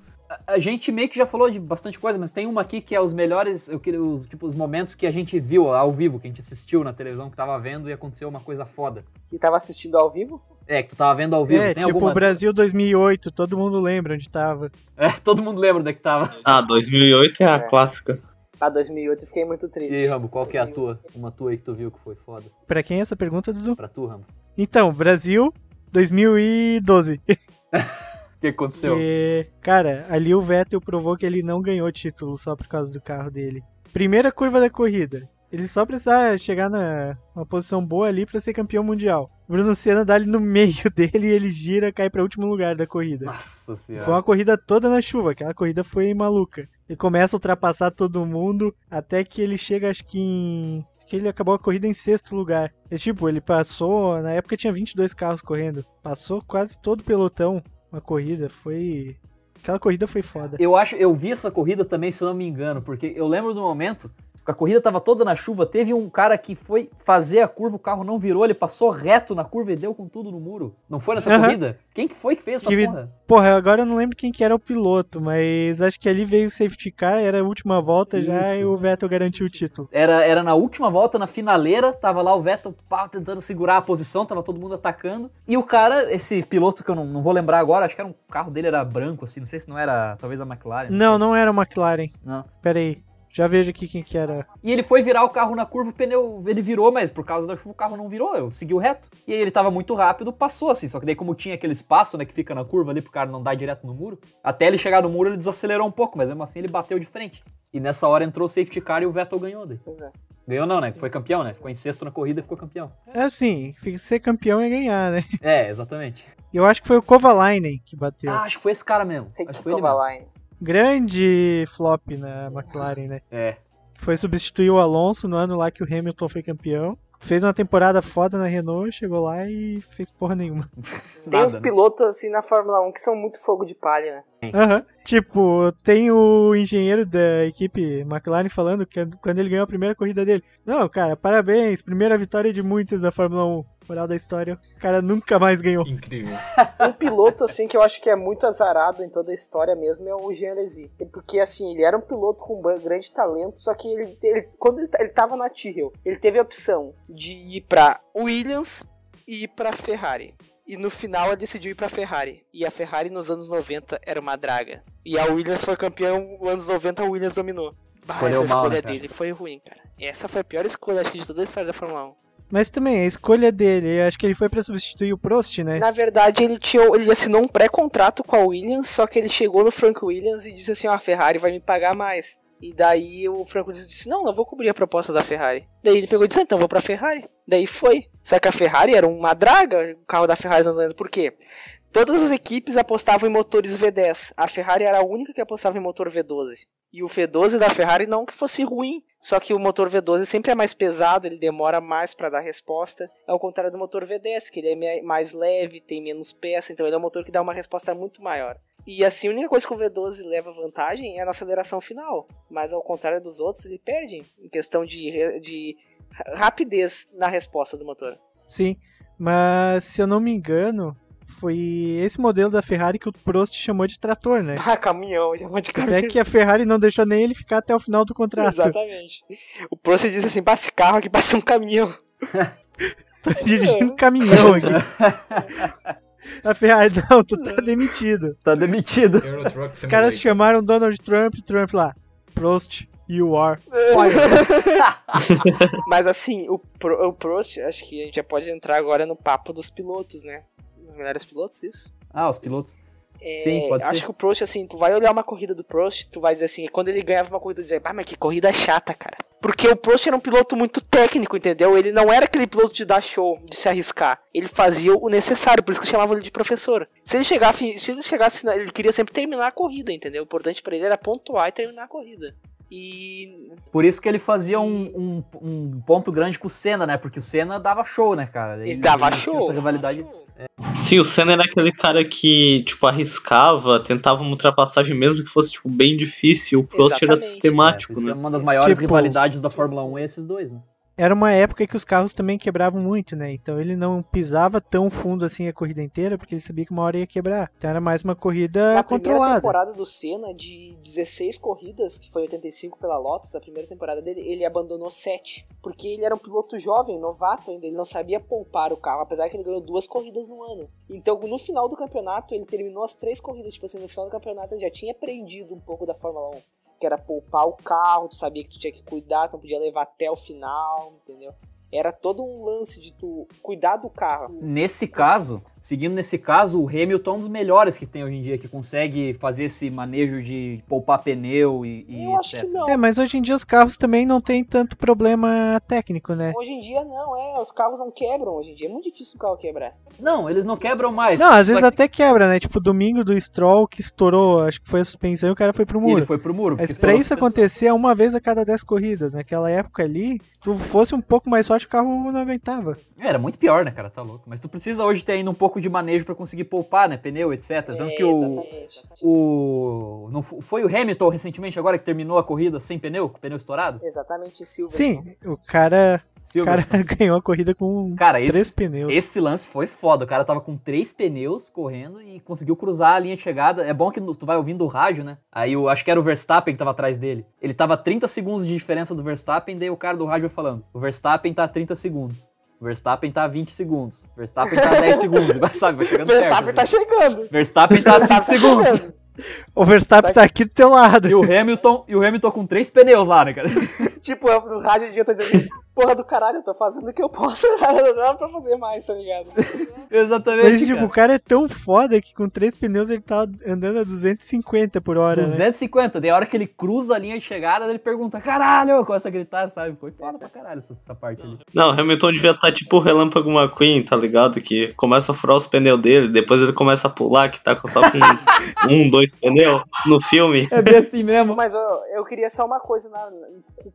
A gente meio que já falou de bastante coisa, mas tem uma aqui que é os melhores, eu queria, os, tipo, os momentos que a gente viu ao vivo, que a gente assistiu na televisão, que tava vendo e aconteceu uma coisa foda. Que tava assistindo ao vivo? É, que tu tava vendo ao vivo. é, tem tipo alguma... o Brasil 2008, todo mundo lembra onde tava. É, todo mundo lembra onde é que tava. Ah, 2008 é a É. clássica. Ah, 2008 eu fiquei muito triste. E aí, Rambo, qual que é a tua? Uma tua aí que tu viu que foi foda. Pra quem é essa pergunta, Dudu? Pra tu, Rambo. Então, Brasil 2012. O que aconteceu? Que, cara, ali o Vettel provou que ele não ganhou título só por causa do carro dele. Primeira curva da corrida. Ele só precisava chegar na uma posição boa ali pra ser campeão mundial. Bruno Senna dá ali no meio dele e ele gira, cai pra último lugar da corrida. Nossa senhora. Foi uma corrida toda na chuva, aquela corrida foi maluca. Ele começa a ultrapassar todo mundo até que ele chega, acho que em. Que ele acabou a corrida em sexto lugar. É tipo, ele passou. Na época tinha 22 carros correndo. Passou quase todo o pelotão uma corrida. Foi. Aquela corrida foi foda. Eu acho, eu vi essa corrida também, se eu não me engano, porque eu lembro do momento a corrida tava toda na chuva, teve um cara que foi fazer a curva, o carro não virou, ele passou reto na curva e deu com tudo no muro. Não foi nessa Aham. corrida? Quem que foi que fez essa Que porra? Porra, agora eu não lembro quem que era o piloto, mas acho que ali veio o safety car, era a última volta já Isso. e o Vettel garantiu o título. Era, era na última volta, na finaleira, tava lá o Vettel pá, tentando segurar a posição, tava todo mundo atacando. E o cara, esse piloto que eu não, não vou lembrar agora, acho que era um carro dele era branco, assim, não sei se não era, talvez a McLaren. Não, não era uma McLaren. Não. Pera aí. Já vejo aqui quem que era. E ele foi virar o carro na curva, o pneu, ele virou, mas por causa da chuva o carro não virou, eu segui o reto. E aí ele tava muito rápido, passou assim, só que daí como tinha aquele espaço, né, que fica na curva ali pro cara não dar direto no muro, até ele chegar no muro ele desacelerou um pouco, mas mesmo assim ele bateu de frente. E nessa hora entrou o safety car e o Vettel ganhou daí. Pois é. Ganhou não, né? Foi campeão, né? Ficou em sexto na corrida e ficou campeão. É assim, ser campeão é ganhar, né? É, exatamente. E eu acho que foi o Kovalainen que bateu. Ah, acho que foi esse cara mesmo. Acho que foi ele mesmo. Grande flop na McLaren, né? É. Foi substituir o Alonso no ano lá que o Hamilton foi campeão. Fez uma temporada foda na Renault, chegou lá e fez porra nenhuma. Tem uns Nada, né? pilotos assim na Fórmula 1 que são muito fogo de palha, né? Aham. Tipo, tem o engenheiro da equipe McLaren falando que quando ele ganhou a primeira corrida dele. Não, cara, parabéns, primeira vitória de muitas da Fórmula 1. Moral da história, o cara nunca mais ganhou. Incrível. Um piloto, assim, que eu acho que é muito azarado em toda a história mesmo é o Jean Alesi. Porque, assim, ele era um piloto com grande talento, só que ele, ele- quando ele, ele tava na Tyrrell, ele teve a opção de ir pra Williams e ir pra Ferrari. E no final ele decidiu ir pra Ferrari. E a Ferrari nos anos 90 era uma draga. E a Williams foi campeão, nos anos 90 a Williams dominou. Bah, essa mal, escolha né, cara? dele foi ruim, cara. Essa foi a pior escolha, acho que, de toda a história da Fórmula 1. Mas também, a escolha dele, eu acho que ele foi pra substituir o Prost, né? Na verdade, ele, tinha, ele assinou um pré-contrato com a Williams, só que ele chegou no Frank Williams e disse assim: ó, a Ferrari vai me pagar mais. E daí o Williams disse: não, não vou cobrir a proposta da Ferrari. Daí ele pegou e disse: ah, então vou pra Ferrari. Daí foi. Só que a Ferrari era uma draga, o carro da Ferrari 90. Por quê? Todas as equipes apostavam em motores V10. A Ferrari era a única que apostava em motor V12. E o V12 da Ferrari não que fosse ruim, só que o motor V12 sempre é mais pesado, ele demora mais para dar resposta, ao contrário do motor V10, que ele é mais leve, tem menos peça, então ele é um motor que dá uma resposta muito maior. E assim, a única coisa que o V12 leva vantagem é na aceleração final, mas ao contrário dos outros, ele perde em questão de, de ra- rapidez na resposta do motor. Sim, mas se eu não me engano, foi esse modelo da Ferrari que o Prost chamou de trator, né? Ah, caminhão, chamou de caminhão. Até que a Ferrari não deixou nem ele ficar até o final do contrato. Exatamente. O Prost disse assim: "Bah, esse carro aqui parece um caminhão. Tô dirigindo um caminhão aqui. A Ferrari, não, tu tá demitido. Tá demitido. Os caras chamaram Donald Trump, Trump lá. Prost, you are fired. Mas assim, o, Pro, o Prost, acho que a gente já pode entrar agora no papo dos pilotos, né? Os melhores pilotos, isso? Ah, os pilotos. É, Sim, pode acho ser. que o Prost, assim, tu vai olhar uma corrida do Prost, tu vai dizer assim, quando ele ganhava uma corrida, tu dizer, ah, mas que corrida chata, cara. Porque o Prost era um piloto muito técnico, entendeu? Ele não era aquele piloto de dar show, de se arriscar. Ele fazia o necessário, por isso que chamavam ele de professor. Se ele chegasse, se ele chegasse, ele queria sempre terminar a corrida, entendeu? O importante pra ele era pontuar e terminar a corrida. E Por isso que ele fazia um, um, um ponto grande com o Senna, né? Porque o Senna dava show, né, cara? ele dava eles tinham show. Essa rivalidade. Sim, o Senna era aquele cara que, tipo, arriscava, tentava uma ultrapassagem mesmo que fosse, tipo, bem difícil. O Prost era Exatamente. É, sistemático, que né? é uma das maiores Tipo- rivalidades da Fórmula 1 é esses dois, né? Era uma época que os carros também quebravam muito, né? Então ele não pisava tão fundo assim a corrida inteira, porque ele sabia que uma hora ia quebrar. Então era mais uma corrida primeira controlada. temporada do Senna, de 16 corridas, que foi 85 pela Lotus, a primeira temporada dele, ele abandonou 7. Porque ele era um piloto jovem, novato ainda, ele não sabia poupar o carro, apesar que ele ganhou duas corridas no ano. Então, no final do campeonato, ele terminou as três corridas. Tipo assim, no final do campeonato ele já tinha aprendido um pouco da Fórmula 1. Que era poupar o carro, tu sabia que tu tinha que cuidar, tu não podia levar até o final, entendeu? Era todo um lance de tu cuidar do carro. Nesse caso, seguindo nesse caso, o Hamilton é um dos melhores que tem hoje em dia, que consegue fazer esse manejo de poupar pneu e, e Eu acho etc. que não. É, mas hoje em dia os carros também não tem tanto problema técnico, né? Hoje em dia não, é, os carros não quebram hoje em dia. É muito difícil o carro quebrar. Não, eles não quebram mais. Não, às vezes que até quebra, né? Tipo, domingo do Stroll que estourou, acho que foi a suspensão e o cara foi pro muro. Ele foi pro muro. Mas pra isso acontecer é uma vez a cada 10 corridas. Naquela época ali, tu fosse um pouco mais forte, o carro não aguentava. É, Era muito pior, né, cara? Tá louco. Mas tu precisa hoje ter ainda um pouco de manejo pra conseguir poupar, né? Pneu, etc. Tanto É, que o. exatamente. O. Não fo- foi o Hamilton recentemente agora que terminou a corrida sem pneu, com o pneu estourado? Exatamente, Silverson. Sim, o cara, o cara ganhou a corrida com Cara, três esse, pneus. esse lance foi foda. O cara tava com três pneus correndo e conseguiu cruzar a linha de chegada. É bom que tu vai ouvindo o rádio, né? Aí eu acho que era o Verstappen que tava atrás dele. Ele tava a 30 segundos de diferença do Verstappen, daí o cara do rádio falando: o Verstappen tá a 30 segundos. O Verstappen tá a 20 segundos. Verstappen tá a 10 segundos. Sabe, vai chegando Verstappen perto. tá assim. chegando. Verstappen tá a 5 Verstappen tá segundos. chegando. O Verstappen tá aqui do teu lado. E o Hamilton, e o Hamilton com três pneus lá, né, cara? tipo, no rádio de dia eu tô dizendo assim, porra do caralho, eu tô fazendo o que eu posso, não dá pra fazer mais, tá ligado? Exatamente. Mas, tipo, cara. o cara é tão foda que com três pneus ele tá andando a 250 por hora. Né? 250, daí a hora que ele cruza a linha de chegada, ele pergunta, caralho, começa a gritar, sabe? Foi foda pra caralho essa, essa parte ali. Não, Hamilton devia estar tipo o Relâmpago McQueen, tá ligado? Que começa a furar os pneus dele, depois ele começa a pular, que tá com só com um, dois pneus no filme. É bem assim mesmo. Mas eu, eu queria só uma coisa na,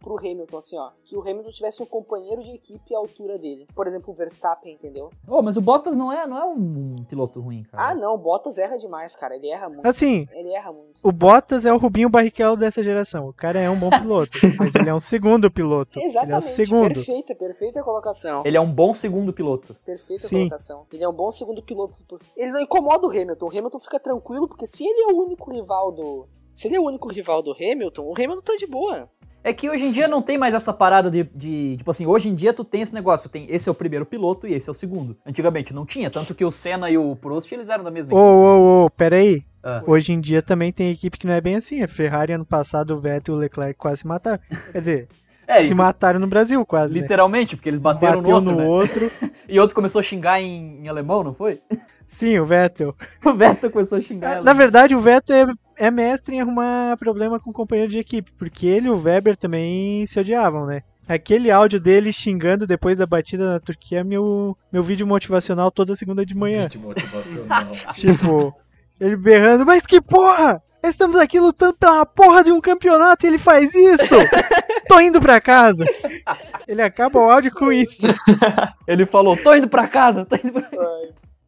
pro Hamilton, assim, ó. Que o Hamilton tivesse um companheiro de equipe à altura dele. Por exemplo, o Verstappen, entendeu? Oh, mas o Bottas não é, não é um piloto ruim, cara. Ah, não, o Bottas erra demais, cara. Ele erra muito. Assim, Ele erra muito. o Bottas é o Rubinho Barrichello dessa geração. O cara é um bom piloto, mas ele é um segundo piloto. Ele é o Exatamente. segundo. Perfeita, perfeita colocação. Ele é um bom segundo piloto. Perfeita Sim. colocação. Ele é um bom segundo piloto. Ele não incomoda o Hamilton. O Hamilton fica tranquilo, porque se ele é o único rival do. Se ele é o único rival do Hamilton, o Hamilton tá de boa. É que hoje em dia não tem mais essa parada de, de- Tipo assim, hoje em dia tu tem esse negócio. Tem, esse é o primeiro piloto e esse é o segundo. Antigamente não tinha, tanto que o Senna e o Prost eles eram da mesma Ô, ô, ô, peraí. Ah. Hoje em dia também tem equipe que não é bem assim. A Ferrari ano passado, o Vettel e o Leclerc quase se mataram. Quer dizer, É, se e- mataram no Brasil quase, né? literalmente, porque eles bateram Bateu no outro, no né? outro. E outro começou a xingar em, em alemão, não foi? Sim, o Vettel. O Vettel começou a xingar. Na verdade, o Vettel é, é mestre em arrumar problema com o companheiro de equipe, porque ele e o Weber também se odiavam, né? Aquele áudio dele xingando depois da batida na Turquia é meu, meu vídeo motivacional toda segunda de manhã. Gente motivacional. Tipo, ele berrando, mas que porra! Estamos aqui lutando pela porra de um campeonato e ele faz isso! Tô indo pra casa! Ele acaba o áudio com isso. Ele falou, tô indo pra casa, tô indo pra...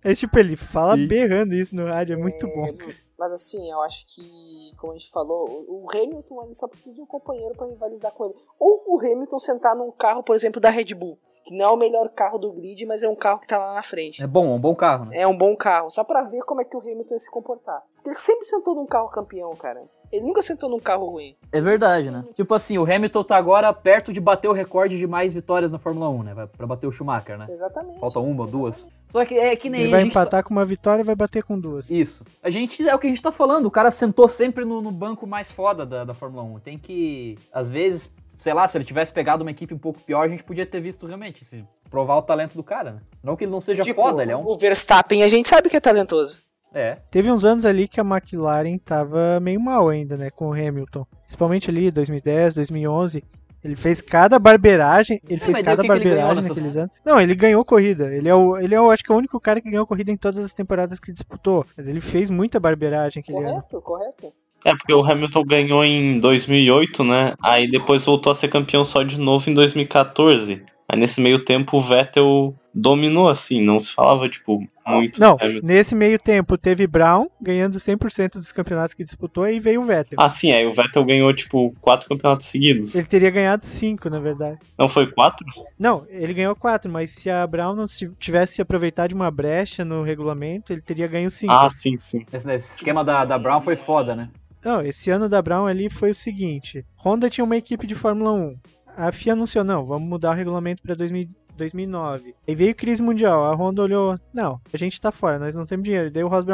É tipo, ele fala Sim. berrando isso no rádio, é muito bom. Mas assim, eu acho que, como a gente falou, o Hamilton ele só precisa de um companheiro pra rivalizar com ele. Ou o Hamilton sentar num carro, por exemplo, da Red Bull. Que não é o melhor carro do grid, mas é um carro que tá lá na frente. É bom, é um bom carro, né? É um bom carro, só pra ver como é que o Hamilton ia se comportar. Ele sempre sentou num carro campeão, cara. Ele nunca sentou num carro ruim. É verdade, né? Tipo assim, o Hamilton tá agora perto de bater o recorde de mais vitórias na Fórmula 1, né? Vai pra bater o Schumacher, né? Exatamente. Falta uma, duas. Só que é que nem Ele a vai tá- empatar com uma vitória e vai bater com duas. Isso. A gente, é o que a gente tá falando, o cara sentou sempre no, no banco mais foda da, da Fórmula 1. Tem que, às vezes, sei lá, se ele tivesse pegado uma equipe um pouco pior, a gente podia ter visto realmente, se provar o talento do cara, né? Não que ele não seja Tipo, foda, ele é um... O Verstappen a gente sabe que é talentoso. É, Teve uns anos ali que a McLaren tava meio mal ainda, né, com o Hamilton. Principalmente ali 2010, 2011. Ele fez cada barbeiragem, ele É, fez cada que que barbeiragem nessas- naqueles anos. Não, ele ganhou corrida. Ele é o, ele é o, acho que é o único cara que ganhou corrida em todas as temporadas que disputou. Mas ele fez muita barbeiragem aquele ano. Correto, correto. É, porque o Hamilton ganhou em 2008, né? Aí depois voltou a ser campeão só de novo em 2014. Aí nesse meio tempo o Vettel dominou, assim, não se falava, tipo, muito Não, Hamilton. nesse meio tempo teve Brown ganhando 100% dos campeonatos que disputou e veio o Vettel. Ah, sim, aí o Vettel ganhou, tipo, quatro campeonatos seguidos. Ele teria ganhado 5, na verdade. Não foi quatro? Não, ele ganhou 4, mas se a Brown não se- tivesse se aproveitado de uma brecha no regulamento, ele teria ganho 5. Ah, sim, sim. esse, esse esquema da, da Brown foi foda, né? Não, esse ano da Brown ali foi o seguinte: Honda tinha uma equipe de Fórmula 1. A FIA anunciou, não, vamos mudar o regulamento para 2009. Aí veio crise mundial, a Honda olhou, não, a gente tá fora, nós não temos dinheiro. Daí o Ross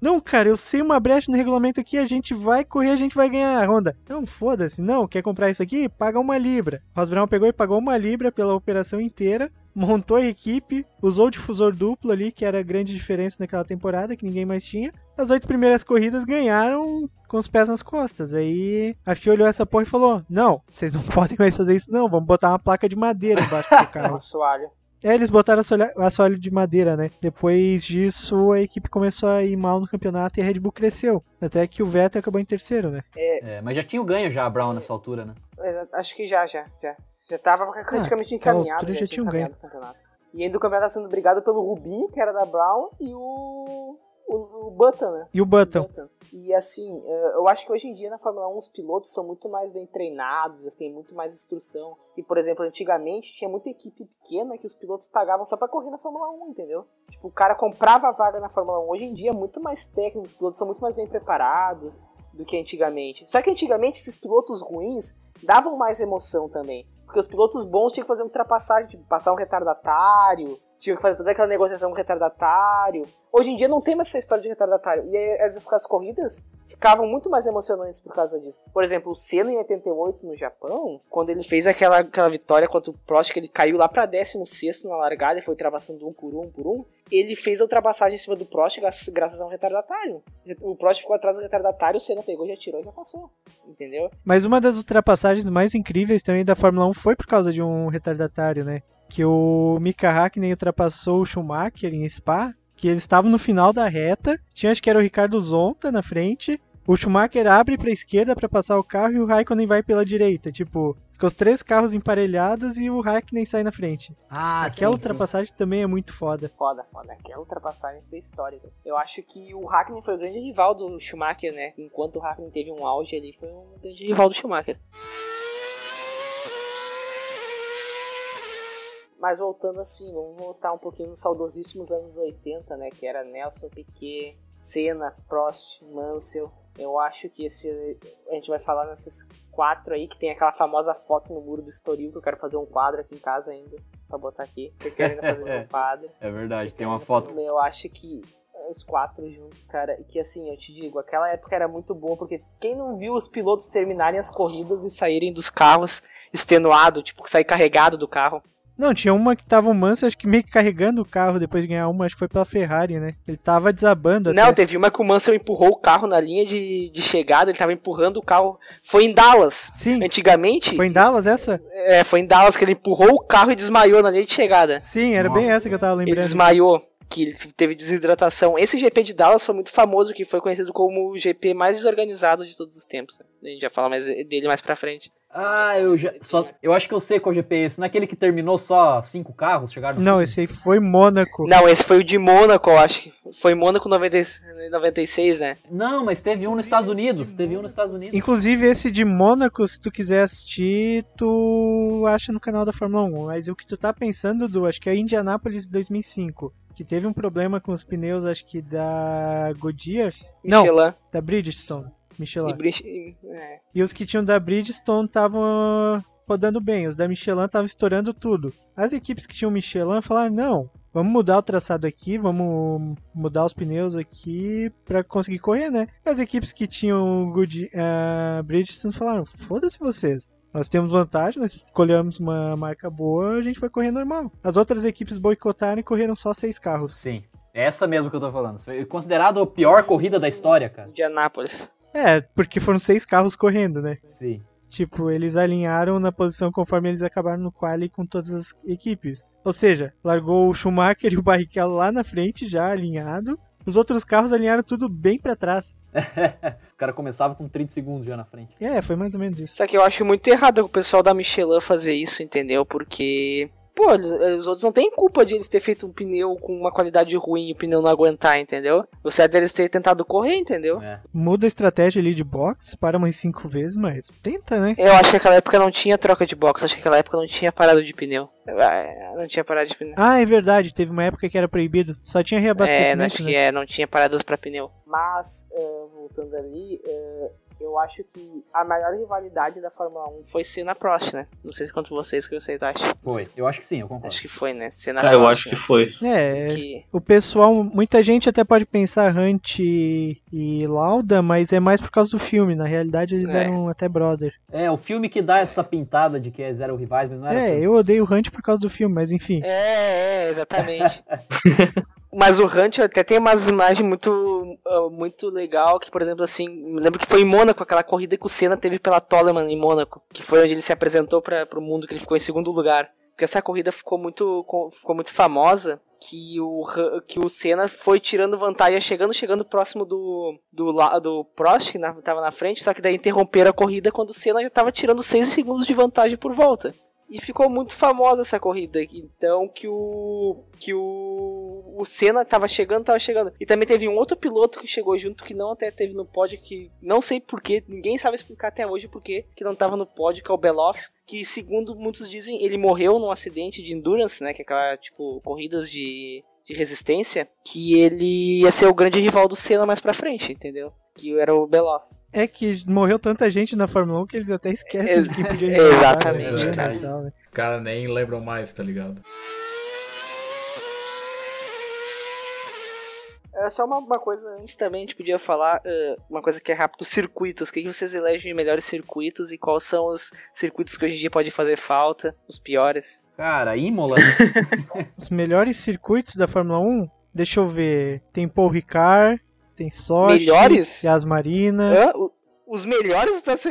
não, cara, eu sei uma brecha no regulamento aqui, a gente vai correr, a gente vai ganhar. A Honda, não, foda-se, não, quer comprar isso aqui? Paga uma libra. O Ross pegou e pagou uma libra pela operação inteira. Montou a equipe, usou o difusor duplo ali, que era a grande diferença naquela temporada, que ninguém mais tinha. As oito primeiras corridas ganharam com os pés nas costas. Aí a FIA olhou essa porra e falou: Não, vocês não podem mais fazer isso, não. Vamos botar uma placa de madeira embaixo do carro. Assoalho. é, eles botaram assoalho- assoalho de madeira, né? Depois disso, a equipe começou a ir mal no campeonato e a Red Bull cresceu. Até que o Vettel acabou em terceiro, né? É, mas já tinha o ganho já a Brown nessa altura, né? É, Acho que já, já, já. Já tava praticamente Ah, encaminhado. altura já tinha um encaminhado o campeonato. E ainda o campeonato tá sendo brigado pelo Rubinho, que era da Brown, e o. O, o Button, né? E o Button. Button. E assim, eh, eu acho que hoje em dia na Fórmula 1 os pilotos são muito mais bem treinados, eles têm muito mais instrução. E, por exemplo, antigamente tinha muita equipe pequena que os pilotos pagavam só pra correr na Fórmula 1, entendeu? Tipo, o cara comprava a vaga na Fórmula 1. Hoje em dia é muito mais técnico, os pilotos são muito mais bem preparados do que antigamente. Só que antigamente esses pilotos ruins davam mais emoção também. Porque os pilotos bons tinham que fazer ultrapassagem, tipo, passar um retardatário, tinha que fazer toda aquela negociação com o retardatário. Hoje em dia não tem mais essa história de retardatário. E aí, as, as corridas ficavam muito mais emocionantes por causa disso. Por exemplo, o Senna em 88 no Japão, quando ele fez aquela, aquela vitória contra o Prost, que ele caiu lá pra 16 na largada e foi ultrapassando um por um por um, ele fez a ultrapassagem em cima do Prost graças, a um retardatário. O Prost ficou atrás do retardatário, o Senna pegou, já tirou e já passou. Entendeu? Mas uma das ultrapassagens mais incríveis também da Fórmula 1 foi por causa de um retardatário, né? Que o Mika Hakkinen ultrapassou o Schumacher em Spa, que eles estavam no final da reta, tinha acho que era o Ricardo Zonta na frente, o Schumacher abre para a esquerda para passar o carro e o Raikkonen vai pela direita, tipo, ficam os três carros emparelhados e o Raikkonen sai na frente. Ah, Aquela sim, ultrapassagem também é muito foda. Foda, foda. Aquela ultrapassagem foi histórica. Eu acho que o Hakkinen foi o grande rival do Schumacher, né? Enquanto o Hakkinen teve um auge ali, foi um grande rival do Schumacher. Mas voltando assim, vamos voltar um pouquinho nos saudosíssimos anos 80, né? Que era Nelson Piquet, Senna, Prost, Mansell. Eu acho que esse a gente vai falar nesses quatro aí, que tem aquela famosa foto no muro do Estoril, que eu quero fazer um quadro aqui em casa ainda, pra botar aqui. Tô querendo fazer um quadro. É verdade, tem uma foto. Eu acho que os quatro juntos, cara, que assim, eu te digo, aquela época era muito boa, porque quem não viu os pilotos terminarem as corridas e saírem dos carros extenuado, tipo, sair carregado do carro. Não, tinha uma que tava o Mansell, acho que meio que carregando o carro depois de ganhar uma, acho que foi pela Ferrari, né? Ele tava desabando Não, até. teve uma que o Mansell empurrou o carro na linha de, de chegada, ele tava empurrando o carro. Foi em Dallas. Sim, Antigamente, foi em Dallas essa? é, foi em Dallas que ele empurrou o carro e desmaiou na linha de chegada. Sim, era bem Nossa. essa que eu tava Ele lembrando. desmaiou, que ele teve desidratação. Esse GP de Dallas foi muito famoso, que foi conhecido como o GP mais desorganizado de todos os tempos. A gente vai falar mais dele mais pra frente. Ah, eu já. Só, eu acho que eu sei qual GP é esse. Não é aquele que terminou só cinco carros? Chegaram no Não, fim? esse aí foi Mônaco. Não, esse foi o de Mônaco, eu acho. que Foi Mônaco 90, 96, né? Não, mas teve um nos Estados Unidos. Teve um nos Estados Unidos. Inclusive, esse de Mônaco, se tu quiser assistir, tu acha no canal da Fórmula 1. Mas o que tu tá pensando, do acho que é Indianápolis 2005. Que teve um problema com os pneus, acho que da Goodyear. Não, Michelin. da Bridgestone. Michelin. E Bridge- é. E os que tinham da Bridgestone estavam rodando bem, os da Michelin estavam estourando tudo. As equipes que tinham Michelin falaram: não, vamos mudar o traçado aqui, vamos mudar os pneus aqui pra conseguir correr, né? E as equipes que tinham Good, ah, Bridgestone falaram: foda-se vocês. Nós temos vantagem, nós escolhemos uma marca boa, a gente vai correr normal. As outras equipes boicotaram e correram só seis carros. Sim. É essa mesmo que eu tô falando. Foi considerado a pior corrida da história, cara. Indianápolis. É, porque foram seis carros correndo, né? Sim. Tipo, eles alinharam na posição conforme eles acabaram no quali com todas as equipes. Ou seja, largou o Schumacher e o Barrichello lá na frente, já alinhado. Os outros carros alinharam tudo bem pra trás. o cara começava com 30 segundos já na frente. É, foi mais ou menos isso. Só que eu acho muito errado o pessoal da Michelin fazer isso, entendeu? Porque. Pô, eles- os outros não têm culpa de eles ter feito um pneu com uma qualidade ruim e o pneu não aguentar, entendeu? O certo é eles terem tentado correr, entendeu? É. Muda a estratégia ali de box, para umas cinco vezes, mas tenta, né? Eu acho que naquela época não tinha troca de box, acho que naquela época não tinha parada de pneu. Ah, Não tinha parada de pneu. Ah, é verdade, teve uma época que era proibido. Só tinha É, reabastecimento, acho né? que é, não tinha paradas pra pneu. Mas, eh, voltando ali, eh, eu acho que a maior rivalidade da Fórmula 1 foi Senna Prost, né? Não sei quanto vocês que vocês acham. Foi. Eu acho que sim, eu concordo. Acho que foi, né? Senna Ah, eu Prost, acho que né? foi. É, Que- o pessoal, muita gente até pode pensar Hunt e, e Lauda, mas é mais por causa do filme. Na realidade, eles É. eram até brother. É, o filme que dá essa pintada de que é zero rivais, mas não era. É, eu odeio o Hunt por causa do filme, mas enfim. É, é, exatamente. Mas o Hunt até tem umas imagens muito, ah, muito legal, que, por exemplo, assim, lembro que foi em Mônaco, aquela corrida que o Senna teve pela Toleman em Mônaco, que foi onde ele se apresentou para o mundo, que ele ficou em segundo lugar. Porque essa corrida ficou muito, co- ficou muito famosa, que o, que o Senna foi tirando vantagem, chegando, chegando próximo do, do, do Prost, que na, tava na frente, só que daí interromperam a corrida quando o Senna já tava tirando 6 segundos de vantagem por volta. E ficou muito famosa essa corrida. Então que o. que o. O Senna tava chegando, tava chegando. E também teve um outro piloto que chegou junto que não até teve no pódio, que não sei porquê, ninguém sabe explicar até hoje porquê que não tava no pódio, que é o Beloff. Que segundo muitos dizem, ele morreu num acidente de endurance, né? Que é aquela, tipo, corridas de, de resistência. Que ele ia ser o grande rival do Senna mais pra frente, entendeu? Que era o Beloff. É que morreu tanta gente na Fórmula 1 que eles até esquecem É- de quem podia Exatamente, né, cara. e tal, né? Os caras nem lembram mais, tá ligado? É só uma, uma coisa antes também, a gente podia falar, eh, uma coisa que é rápido, circuitos. O que que vocês elegem melhores circuitos e quais são os circuitos que hoje em dia pode fazer falta, os piores? Cara, Imola. né? Os melhores circuitos da Fórmula 1, deixa eu ver. Tem Paul Ricard, tem Sochi, Melhores? Yas Marina. Hã? Os melhores? Tá, se-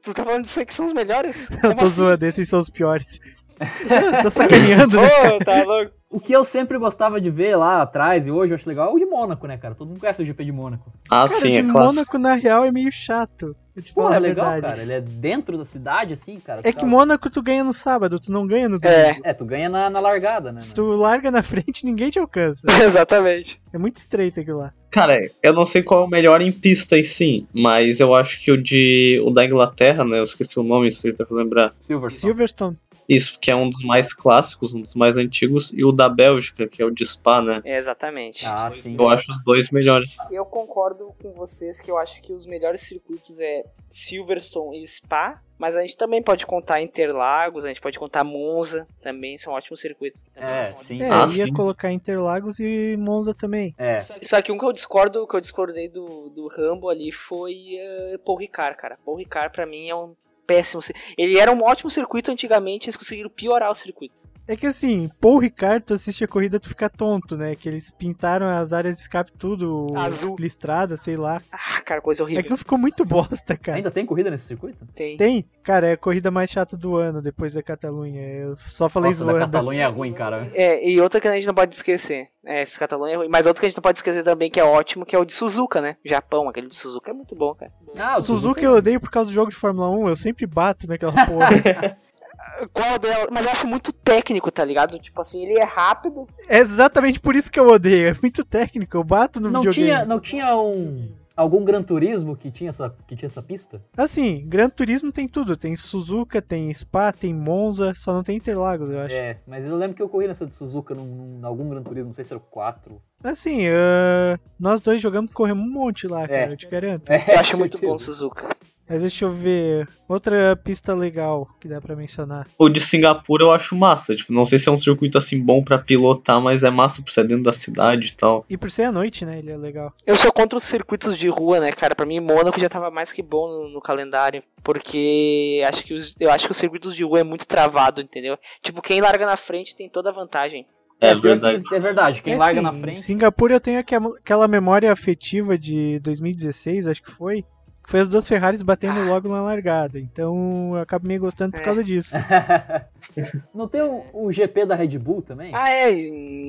tu tá falando disso aí que são os melhores? Eu Como tô assim? zoando, esses são os piores. tô sacaneando, né? Pô, tá louco. o que eu sempre gostava de ver lá atrás e hoje eu acho legal é o de Mônaco, né, cara? Todo mundo conhece o GP de Mônaco. Ah, Cara, sim, de é clássico. Mônaco, na real, é meio chato. Pô, é legal, verdade. cara. Ele é dentro da cidade, assim, cara. É que Mônaco tu ganha no sábado, tu não ganha no domingo. É, É, tu ganha na, na largada, né? Se mano? tu larga na frente, ninguém te alcança. exatamente. É muito estreito aquilo lá. Cara, eu não sei qual é o melhor em pista em si, mas eu acho que o de o da Inglaterra, né? Eu esqueci o nome, vocês devem lembrar. Silverstone. Silverstone. Isso, que é um dos mais clássicos, um dos mais antigos, e o da Bélgica, que é o de Spa, né? É, exatamente. Ah, sim. Eu acho os dois melhores. Eu concordo com vocês que eu acho que os melhores circuitos é Silverstone e Spa, mas a gente também pode contar Interlagos, a gente pode contar Monza, também são ótimos circuitos. É, são sim. É, Ah, eu ia sim. colocar Interlagos e Monza também. É. Só que um que eu discordo, que eu discordei do, do Rambo ali foi uh, Paul Ricard, cara. Paul Ricard pra mim é um péssimo. Ele era um ótimo circuito antigamente, eles conseguiram piorar o circuito. É que assim, Paul Ricard, tu assiste a corrida, tu fica tonto, né? Que eles pintaram as áreas de escape tudo Azul. listrada, sei lá. Ah, cara, coisa É horrível. que não ficou muito bosta, cara. Ainda tem corrida nesse circuito? Tem. Tem, cara, é a corrida mais chata do ano depois da Catalunha. Eu só falei Nossa, da zoando. Catalunha é ruim, cara. É, e outra que a gente não pode esquecer. É, esse Catalunha é ruim. Mas outra que a gente não pode esquecer também, que é ótimo, que é o de Suzuka, né? Japão, aquele de Suzuka é muito bom, cara. Ah, o Suzuki eu odeio por causa do jogo de Fórmula 1, eu sempre bato naquela porra. Qual dela? Mas eu acho muito técnico, tá ligado? Tipo assim, ele é rápido. é exatamente por isso que eu odeio, é muito técnico, eu bato no Não videogame. tinha, não tinha um algum Gran Turismo que tinha essa que tinha essa pista? Assim, Gran Turismo tem tudo, tem Suzuka, tem Spa, tem Monza, só não tem Interlagos, eu acho. É, mas eu lembro que eu corri nessa de Suzuka num, num algum Gran Turismo, não sei se era o 4. Assim, ah, nós dois jogamos, corremos um monte lá, cara, É. eu te garanto. É, Eu acho muito bom. Suzuka. Mas deixa eu ver, outra pista legal que dá pra mencionar. O de Singapura eu acho massa. Tipo, não sei se é um circuito assim bom pra pilotar, mas é massa por ser dentro da cidade e tal. E por ser à noite, né, ele é legal. Eu sou contra os circuitos de rua, né, cara? Pra mim, Mônaco já tava mais que bom no, no calendário. Porque acho que os, eu acho que os circuitos de rua é muito travado, entendeu? Tipo, quem larga na frente tem toda a vantagem. É, pior verdade. é verdade. Quem É, larga assim, na frente. Singapura eu tenho aquela aquela memória afetiva de 2016, acho que foi. Que foi as duas Ferraris batendo Ah. logo na largada. Então eu acabo meio gostando por É. causa disso. Não tem o, o GP da Red Bull também? Ah, é,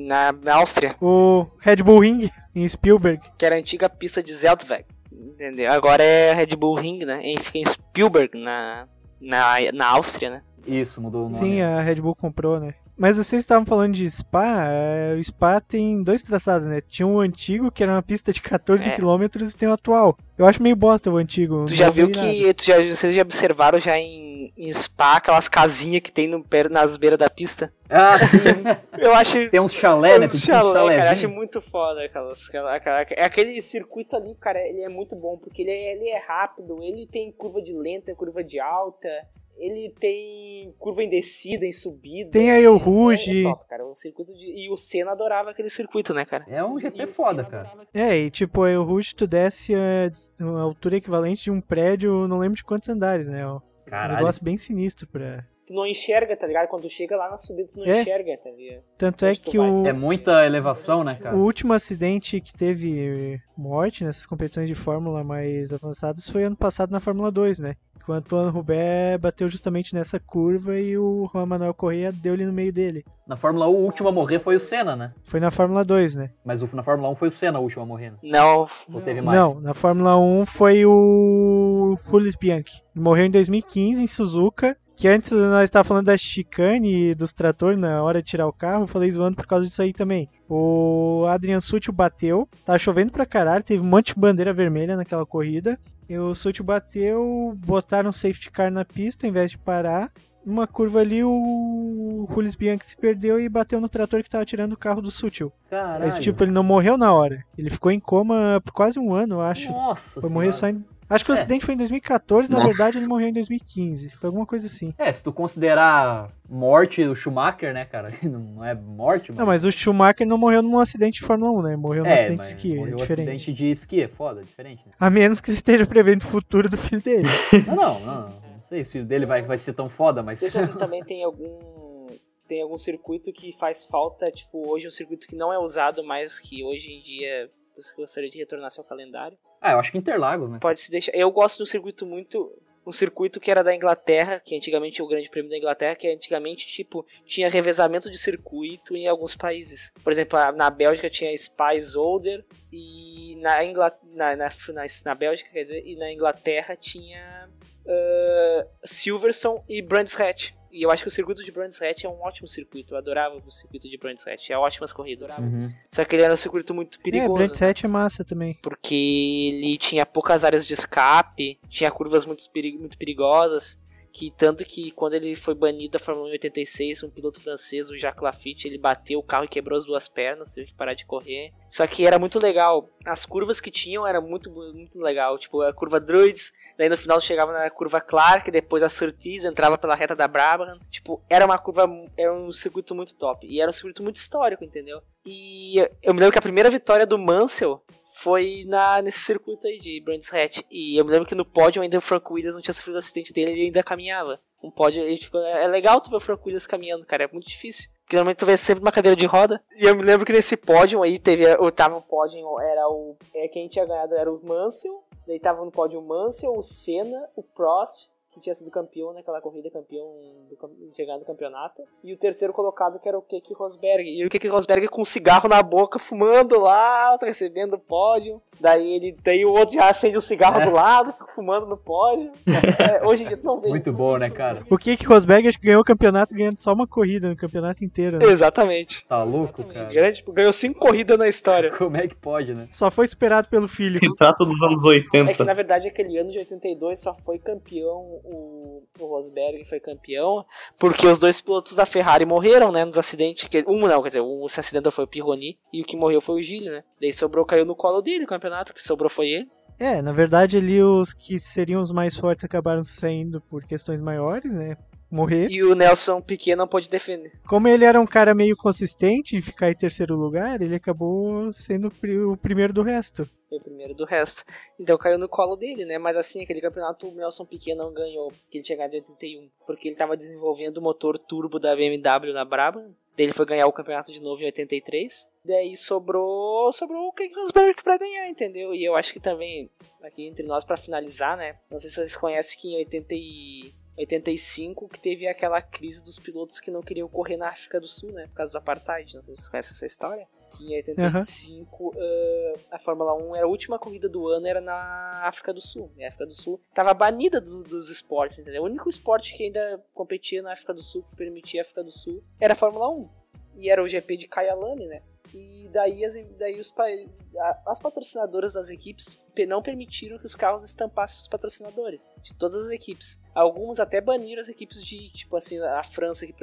na, na Áustria, o Red Bull Ring em Spielberg. que era a antiga pista de Zeltweg. Entendeu? Agora é Red Bull Ring, né? E fica em Spielberg, na, na, na Áustria, né? Isso, mudou o nome. Sim, a Red Bull comprou, né? Mas vocês estavam falando de Spa, é, o Spa tem dois traçados, né? Tinha um antigo, que era uma pista de 14 É. km, e tem o atual. Eu acho meio bosta o antigo. Tu já vi viu que. Tu já, vocês já observaram já em, em Spa aquelas casinhas que tem no, nas beiras da pista? Ah, sim. Eu acho. tem uns chalé, né? Tem uns chalé, cara, eu acho muito foda aquelas, aquela, aquela- aquele circuito ali, cara, ele é muito bom, porque ele é, ele é rápido, ele tem curva de lenta, curva de alta, ele tem curva em descida, em subida. Tem aí o É- Rouge. É, top, cara, o circuito de, e o Senna adorava aquele circuito, né, cara? É um E GP o foda, cara. adorava- É, e tipo, aí o Rouge tu desce a, a altura equivalente de um prédio, não lembro de quantos andares, né? Um Caralho. negócio bem sinistro pra. Tu não enxerga, tá ligado? Quando tu chega lá na subida, tu não É. enxerga, tá ligado? Tanto é Onde que o, É muita elevação, né, cara? o último acidente que teve morte nessas competições de Fórmula mais avançadas foi ano passado na Fórmula 2, né? Que o Antoine Hubert bateu justamente nessa curva e o Juan Manuel Correia deu-lhe no meio dele. Na Fórmula 1, o último a morrer foi o Senna, né? Foi na Fórmula 2, né? Mas o- na Fórmula 1 foi o Senna o último a morrer, né? Não, Ou teve mais? Não, na Fórmula 1 foi o Jules Bianchi. Ele morreu em 2015 em Suzuka. Que antes nós estávamos falando da chicane e dos tratores na hora de tirar o carro, falei zoando por causa disso aí também. O Adrian Sutil bateu, tá chovendo pra caralho, teve um monte de bandeira vermelha naquela corrida. E o Sutil bateu, botaram um safety car na pista em vez de parar. Numa curva ali, o Jules Bianchi se perdeu e bateu no trator que tava tirando o carro do Sutil. Caralho. Mas tipo, ele não morreu na hora. Ele ficou em coma por quase um ano, eu acho. Nossa Foi morrer só em... Acho que o É. acidente foi em 2014, na Nossa. verdade ele morreu em 2015. Foi alguma coisa assim. É, se tu considerar morte do Schumacher, né, cara? Não é morte, mas. Não, mas o Schumacher não morreu num acidente de Fórmula 1, né? Morreu num é, acidente de esqui. É morreu um diferente. acidente de esqui, é foda, é diferente, né? A menos que esteja prevendo o futuro do filho dele. Não, não, não. Não sei se o filho dele vai, vai ser tão foda, mas. Não sei se vocês também têm algum. Tem algum circuito que faz falta, tipo, hoje um circuito que não é usado mais, que hoje em dia você gostaria de retornar seu calendário. Ah, eu acho que Interlagos, né? Pode se deixar. Eu gosto um circuito muito. Um circuito que era da Inglaterra, que antigamente é o Grande Prêmio da Inglaterra, que antigamente, tipo, tinha revezamento de circuito em alguns países. Por exemplo, na Bélgica tinha Spa Zolder e na, Ingla... na, na, na, na Bélgica, quer dizer, e na Inglaterra tinha ah, Silverstone e Brands Hatch. E eu acho que o circuito de Brands Hatch é um ótimo circuito. Eu adorava o circuito de Brands Hatch. É ótimas corridas. Uhum. Só que ele era um circuito muito é, perigoso. Brand 7 é massa também. porque ele tinha poucas áreas de escape, tinha curvas muito, muito perigosas, que tanto que quando ele foi banido da Fórmula 1 em 86, um piloto francês, o Jacques Lafitte, ele bateu o carro e quebrou as duas pernas, teve que parar de correr. Só que era muito legal, as curvas que tinham era muito muito legal, tipo a curva Druids, daí no final chegava na curva Clark, depois a Surtees, entrava pela reta da Brabham. Tipo, era uma curva, era um circuito muito top, e era um circuito muito histórico, entendeu? E eu me lembro que a primeira vitória do Mansell foi na, nesse circuito aí de Brands Hatch. E eu me lembro que no pódio ainda o Frank Williams não tinha sofrido o acidente dele ele ainda caminhava. Um pódio, ele ficou, é legal tu ver o Frank Williams caminhando, cara, é muito difícil. Porque normalmente tu vê sempre uma cadeira de roda. E eu me lembro que nesse pódio aí teve, o tava o pódio, era o, é, quem tinha ganhado era o Mansell. Daí tava no pódio o Mansell, o Senna, o Prost, que tinha sido campeão naquela corrida, campeão do, cam- tinha ganhado o campeonato. E o terceiro colocado que era o Keke Rosberg. E o Keke Rosberg com um cigarro na boca, fumando lá, recebendo o pódio. Daí ele, daí o outro já acende o cigarro É. do lado, fica fumando no pódio. É, hoje em dia tu não vê Muito isso. bom, né, cara? O Keke Rosberg acho que ganhou o campeonato ganhando só uma corrida no campeonato inteiro. né? Exatamente. Tá louco, cara? Grande, tipo, ganhou cinco corridas na história. Como é que pode, né? Só foi superado pelo filho. Retrato dos anos É que 80. na verdade aquele ano de 82 só foi campeão o, o Rosberg foi campeão porque os dois pilotos da Ferrari morreram, né, nos acidentes. Que, um não, quer dizer, o se acidentou foi o Pirroni e o que morreu foi o Gilles, né? Daí sobrou, caiu no colo dele o campeonato, o que sobrou foi ele. É, na verdade ali os que seriam os mais fortes acabaram saindo por questões maiores, né? Morrer. E o Nelson Piquet não pôde defender. Como ele era um cara meio consistente em ficar em terceiro lugar, ele acabou sendo o pri- o primeiro do resto. Foi o primeiro do resto. Então caiu no colo dele, né? Mas assim, aquele campeonato o Nelson Piquet não ganhou, porque ele tinha ganhado em 81. Porque ele tava desenvolvendo o motor turbo da BMW na Brabham. Daí ele foi ganhar o campeonato de novo em 83. Daí sobrou, sobrou o Keke Rosberg pra ganhar, entendeu? E eu acho que também, aqui entre nós pra finalizar, né? Não sei se vocês conhecem que em 80 e... 85 que teve aquela crise dos pilotos que não queriam correr na África do Sul, né? Por causa do apartheid. Não sei se vocês conhecem essa história. Que em 85 ah, a Fórmula 1 era a última corrida do ano era na África do Sul. E a África do Sul tava banida do- dos esportes, entendeu? O único esporte que ainda competia na África do Sul, que permitia a África do Sul, era a Fórmula 1. E era o GP de Kyalami, né? E daí, as, daí os, as patrocinadoras das equipes pe- não permitiram que os carros estampassem os patrocinadores de todas as equipes. Alguns até baniram as equipes de, tipo assim, a França que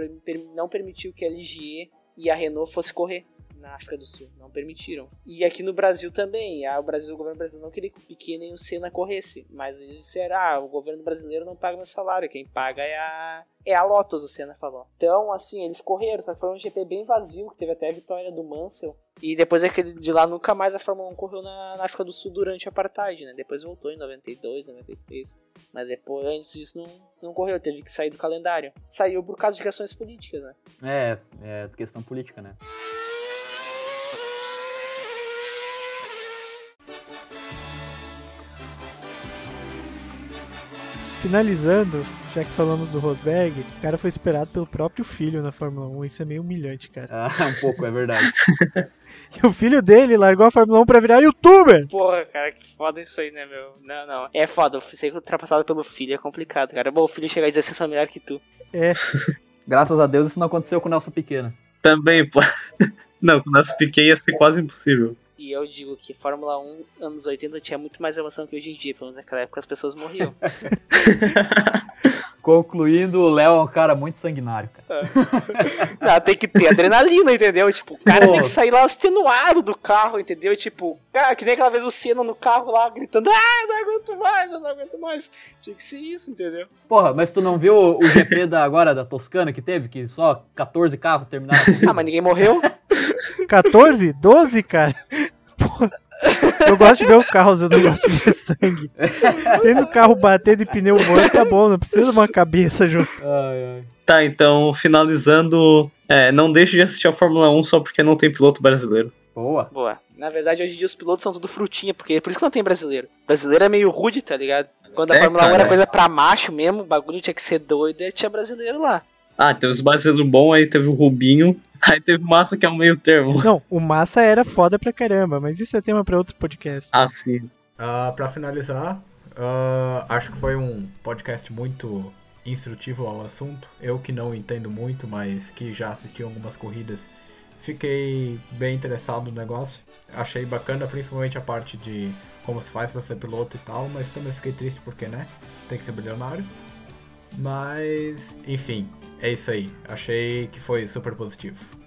não permitiu que a LGE e a Renault fosse correr na África do Sul, não permitiram. E aqui no Brasil também, a- o Brasil, o governo brasileiro não queria que o Piquet nem o Senna corresse, mas eles disseram, ah, o governo brasileiro não paga meu salário, quem paga é a é a Lotus, o Senna falou. Então, assim, eles correram, só que foi um GP bem vazio, que teve até a vitória do Mansell. E depois daquele de lá, nunca mais a Fórmula 1 correu na, na África do Sul durante o apartheid, né? Depois voltou em 92, 93. Mas depois, antes disso, não, não correu, teve que sair do calendário. Saiu por causa de questões políticas, né? É, é questão política, né? Finalizando, já que falamos do Rosberg, o cara foi esperado pelo próprio filho na Fórmula 1. Isso é meio humilhante, cara. Ah, um pouco, é verdade. E o filho dele largou a Fórmula 1 pra virar youtuber. Porra, cara, que foda isso aí, né, meu? Não, não. É foda, ser ultrapassado pelo filho é complicado, cara. Bom, o filho chegar e dizer assim, eu sou melhor que tu. É, Graças a Deus isso não aconteceu com o Nelson Pequeno. Também, pô. Não, com o nosso Piquet ia ser quase impossível. E eu digo que Fórmula 1, anos 80, tinha muito mais emoção que hoje em dia. Pelo menos naquela época as pessoas morriam. Concluindo, o Léo é um cara muito sanguinário, cara. Não, tem que ter adrenalina, entendeu? Tipo, o cara Pô. tem que sair lá extenuado do carro, entendeu? Tipo, cara, que nem aquela vez o Senna no carro lá gritando, ah, eu não aguento mais, eu não aguento mais. Tinha que ser isso, entendeu? Porra, mas tu não viu o GP da agora da Toscana que teve? Que só 14 carros terminaram? Ah, mas ninguém morreu? 14? 12, cara? Porra. Eu gosto de ver o carro, eu não gosto de ver sangue. Tendo o carro bater de pneu morto, tá bom, não precisa de uma cabeça junto. Ai, ai. Tá, então, finalizando. É, não deixe de assistir a Fórmula 1 só porque não tem piloto brasileiro. Boa. Boa. Na verdade, hoje em dia os pilotos são tudo frutinha, porque por isso que não tem brasileiro. Brasileiro é meio rude, tá ligado? Quando a É, Fórmula 1 cara. era coisa pra macho mesmo, o bagulho tinha que ser doido, e tinha brasileiro lá. Ah, teve os brasileiros bons, aí teve o Rubinho, aí teve Massa que é o meio termo. Não, o Massa era foda pra caramba, mas isso é tema pra outro podcast. Ah, sim. Ah, pra finalizar, ah, acho que foi um podcast muito instrutivo ao assunto. Eu que não entendo muito, mas que já assisti algumas corridas, fiquei bem interessado no negócio. Achei bacana, principalmente a parte de como se faz pra ser piloto e tal, mas também fiquei triste porque, né, tem que ser bilionário. Mas, enfim, é isso aí. Achei que foi super positivo.